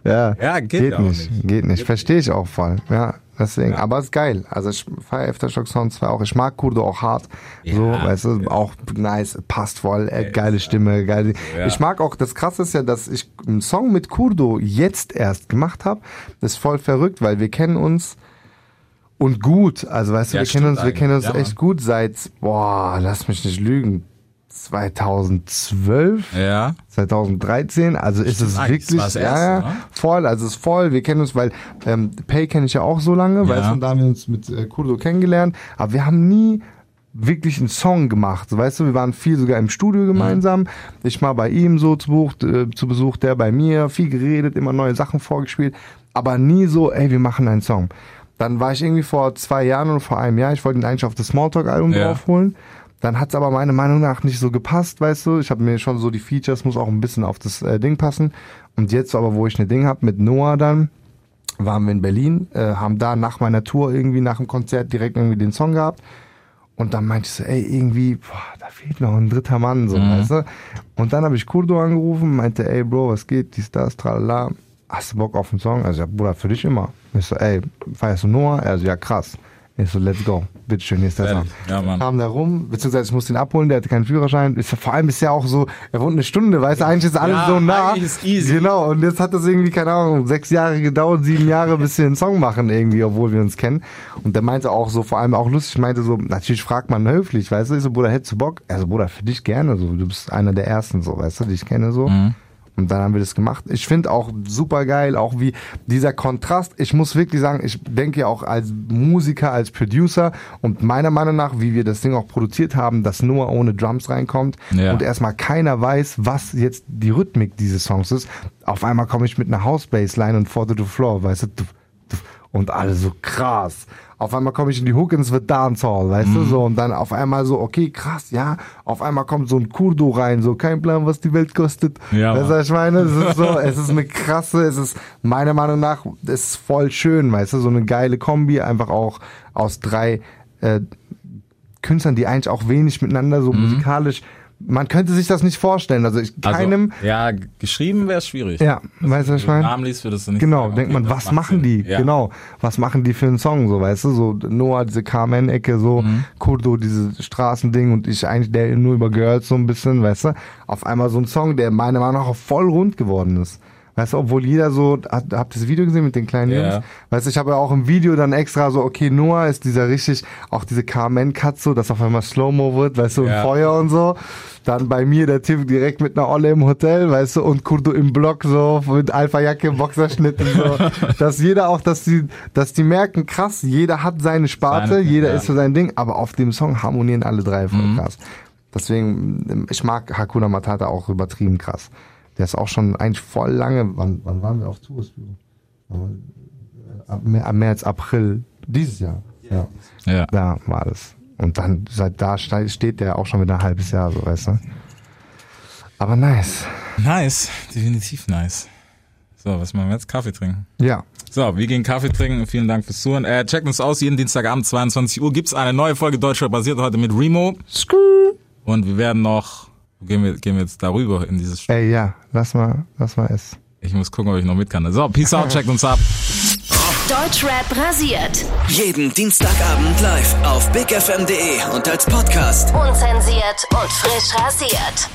S1: Ja,
S2: Ja, geht
S1: geht nicht.
S2: nicht.
S1: Geht nicht. Verstehe ich auch voll. Ja, deswegen. Aber ist geil. Also ich feiere Aftershock Sound 2 auch. Ich mag Kurdo auch hart. so,
S2: Ja.
S1: weißt du, auch nice, passt voll, äh, geile Stimme, geile.
S2: Ja.
S1: Ich mag auch, das krasse ist ja, dass ich einen Song mit Kurdo jetzt erst gemacht habe. Das ist voll verrückt, weil wir kennen uns und gut. Also weißt du,
S2: Ja,
S1: wir kennen uns, wir kennen uns.
S2: Ja,
S1: echt gut seit, boah, lass mich nicht lügen. 2012,
S2: Ja.
S1: 2013, also ist es wirklich, ja,
S2: erste, ne?
S1: voll, also es ist voll, wir kennen uns, weil ähm, Pay kenne ich ja auch so lange,
S2: Ja.
S1: weißt du, und da haben wir uns mit äh, Kurdo kennengelernt, aber wir haben nie wirklich einen Song gemacht, weißt du, wir waren viel sogar im Studio gemeinsam, ich mal bei ihm so zu Besuch, äh, zu Besuch, der bei mir, viel geredet, immer neue Sachen vorgespielt, aber nie so, ey, wir machen einen Song. Dann war ich irgendwie vor zwei Jahren oder vor einem Jahr, ich wollte ihn eigentlich auf das Smalltalk-Album
S2: Ja.
S1: draufholen. Dann hat's aber meiner Meinung nach nicht so gepasst, weißt du. Ich habe mir schon so die Features, muss auch ein bisschen auf das äh, Ding passen. Und jetzt aber, wo ich ein Ding hab mit Noah dann, waren wir in Berlin, äh, haben da nach meiner Tour irgendwie nach dem Konzert direkt irgendwie den Song gehabt. Und dann meinte ich so, ey, irgendwie, boah, da fehlt noch ein dritter Mann, so, weißt du. Und dann habe ich Kurdo angerufen, meinte, ey, Bro, was geht, dies, das, tralala. Hast du Bock auf einen Song? Also, ja, Bruder, für dich immer. Ich so, ey, feierst du Noah? Er so, ja, krass. Ich so, let's go. Bitteschön, hier ist der Song.
S2: Fertig. Ja, Mann.
S1: Kam da rum, beziehungsweise ich musste ihn abholen, der hatte keinen Führerschein. Ist, ja- vor allem ist ja auch so, er wohnt eine Stunde, weißt du, eigentlich ist alles
S2: Ja,
S1: so nah.
S2: ist easy.
S1: Genau, und jetzt hat das irgendwie, keine Ahnung, sechs Jahre gedauert, sieben Jahre, bis wir einen Song machen irgendwie, obwohl wir uns kennen. Und der meinte auch so, vor allem auch lustig, meinte so, natürlich fragt man höflich, weißt du, ich so, Bruder, hättest du Bock? Er so, Bruder, für dich gerne, so, du bist einer der Ersten, so, weißt du, die ich kenne, so.
S2: Mhm.
S1: Und dann haben wir das gemacht. Ich finde auch super geil, auch wie dieser Kontrast. Ich muss wirklich sagen, ich denke ja auch als Musiker, als Producer und meiner Meinung nach, wie wir das Ding auch produziert haben, dass nur ohne Drums reinkommt
S2: Ja.
S1: und erstmal keiner weiß, was jetzt die Rhythmik dieses Songs ist. Auf einmal komme ich mit einer House-Bassline und Fall to the Floor, weißt du, und alle so krass. Auf einmal komme ich in die Hook und es wird Dancehall, weißt
S2: Mhm.
S1: du, so, und dann auf einmal so, okay, krass, ja, auf einmal kommt so ein Kurdo rein, so, kein Plan, was die Welt kostet.
S2: Ja,
S1: weißt du, ich meine? Es ist so, [laughs] es ist eine krasse, es ist meiner Meinung nach, es ist voll schön, weißt du, so eine geile Kombi, einfach auch aus drei äh, Künstlern, die eigentlich auch wenig miteinander so musikalisch, man könnte sich das nicht vorstellen, also ich.
S2: Also,
S1: keinem,
S2: ja, g- geschrieben wäre es schwierig.
S1: ja, weißt du, was ich meine?
S2: Namen liest, würdest du nicht
S1: Genau,
S2: sagen,
S1: denkt man, was machen
S2: Sinn.
S1: die?
S2: Ja.
S1: Genau, was machen die für einen Song, so, weißt du, so Noah, diese Carmen-Ecke, so
S2: Mhm.
S1: Kurdo, dieses Straßending und ich eigentlich der nur über Girls so ein bisschen, weißt du, auf einmal so ein Song, der meiner Meinung nach auch voll rund geworden ist. Weißt du, obwohl jeder so, habt habt ihr das Video gesehen mit den kleinen
S2: Ja.
S1: Jungs? Weißt du, ich habe ja auch im Video dann extra so, okay, Noah ist dieser richtig, auch diese Carmen-Cut so, dass auf einmal Slow-Mo wird, weißt du, und
S2: Ja.
S1: Feuer und so. Dann bei mir der Typ direkt mit einer Olle im Hotel, weißt du, und Kurdo im Block so, mit Alpha-Jacke, Boxerschnitt und so. [laughs] dass jeder auch, dass die, dass die merken, krass, jeder hat seine Sparte,
S2: Seine-
S1: jeder
S2: ja.
S1: ist für sein Ding, aber auf dem Song harmonieren alle drei voll krass. Deswegen, ich mag Hakuna Matata auch übertrieben krass. Der ist auch schon eigentlich voll lange, wann, wann waren wir auf Tour? Ab Mä- März, April dieses Jahr. Ja.
S2: Ja.
S1: Da war das. Und dann, seit da ste- steht der auch schon wieder ein halbes Jahr, so, weißt du. Aber nice.
S2: Nice, definitiv nice. So, was machen wir jetzt? Kaffee trinken.
S1: Ja.
S2: So, wir gehen Kaffee trinken. Vielen Dank fürs Zuhören. Äh, checkt uns aus, jeden Dienstagabend 22 Uhr gibt's eine neue Folge Deutscher basiert heute mit Remo. Und wir werden noch, gehen wir, gehen wir jetzt darüber in dieses,
S1: Ey, ja, lass mal, lass mal es.
S2: ich muss gucken, ob ich noch mit kann. So, peace out, checkt uns ab.
S5: Deutschrap rasiert.
S6: Jeden Dienstagabend live auf bigfm.de und als Podcast.
S5: Unzensiert und frisch rasiert.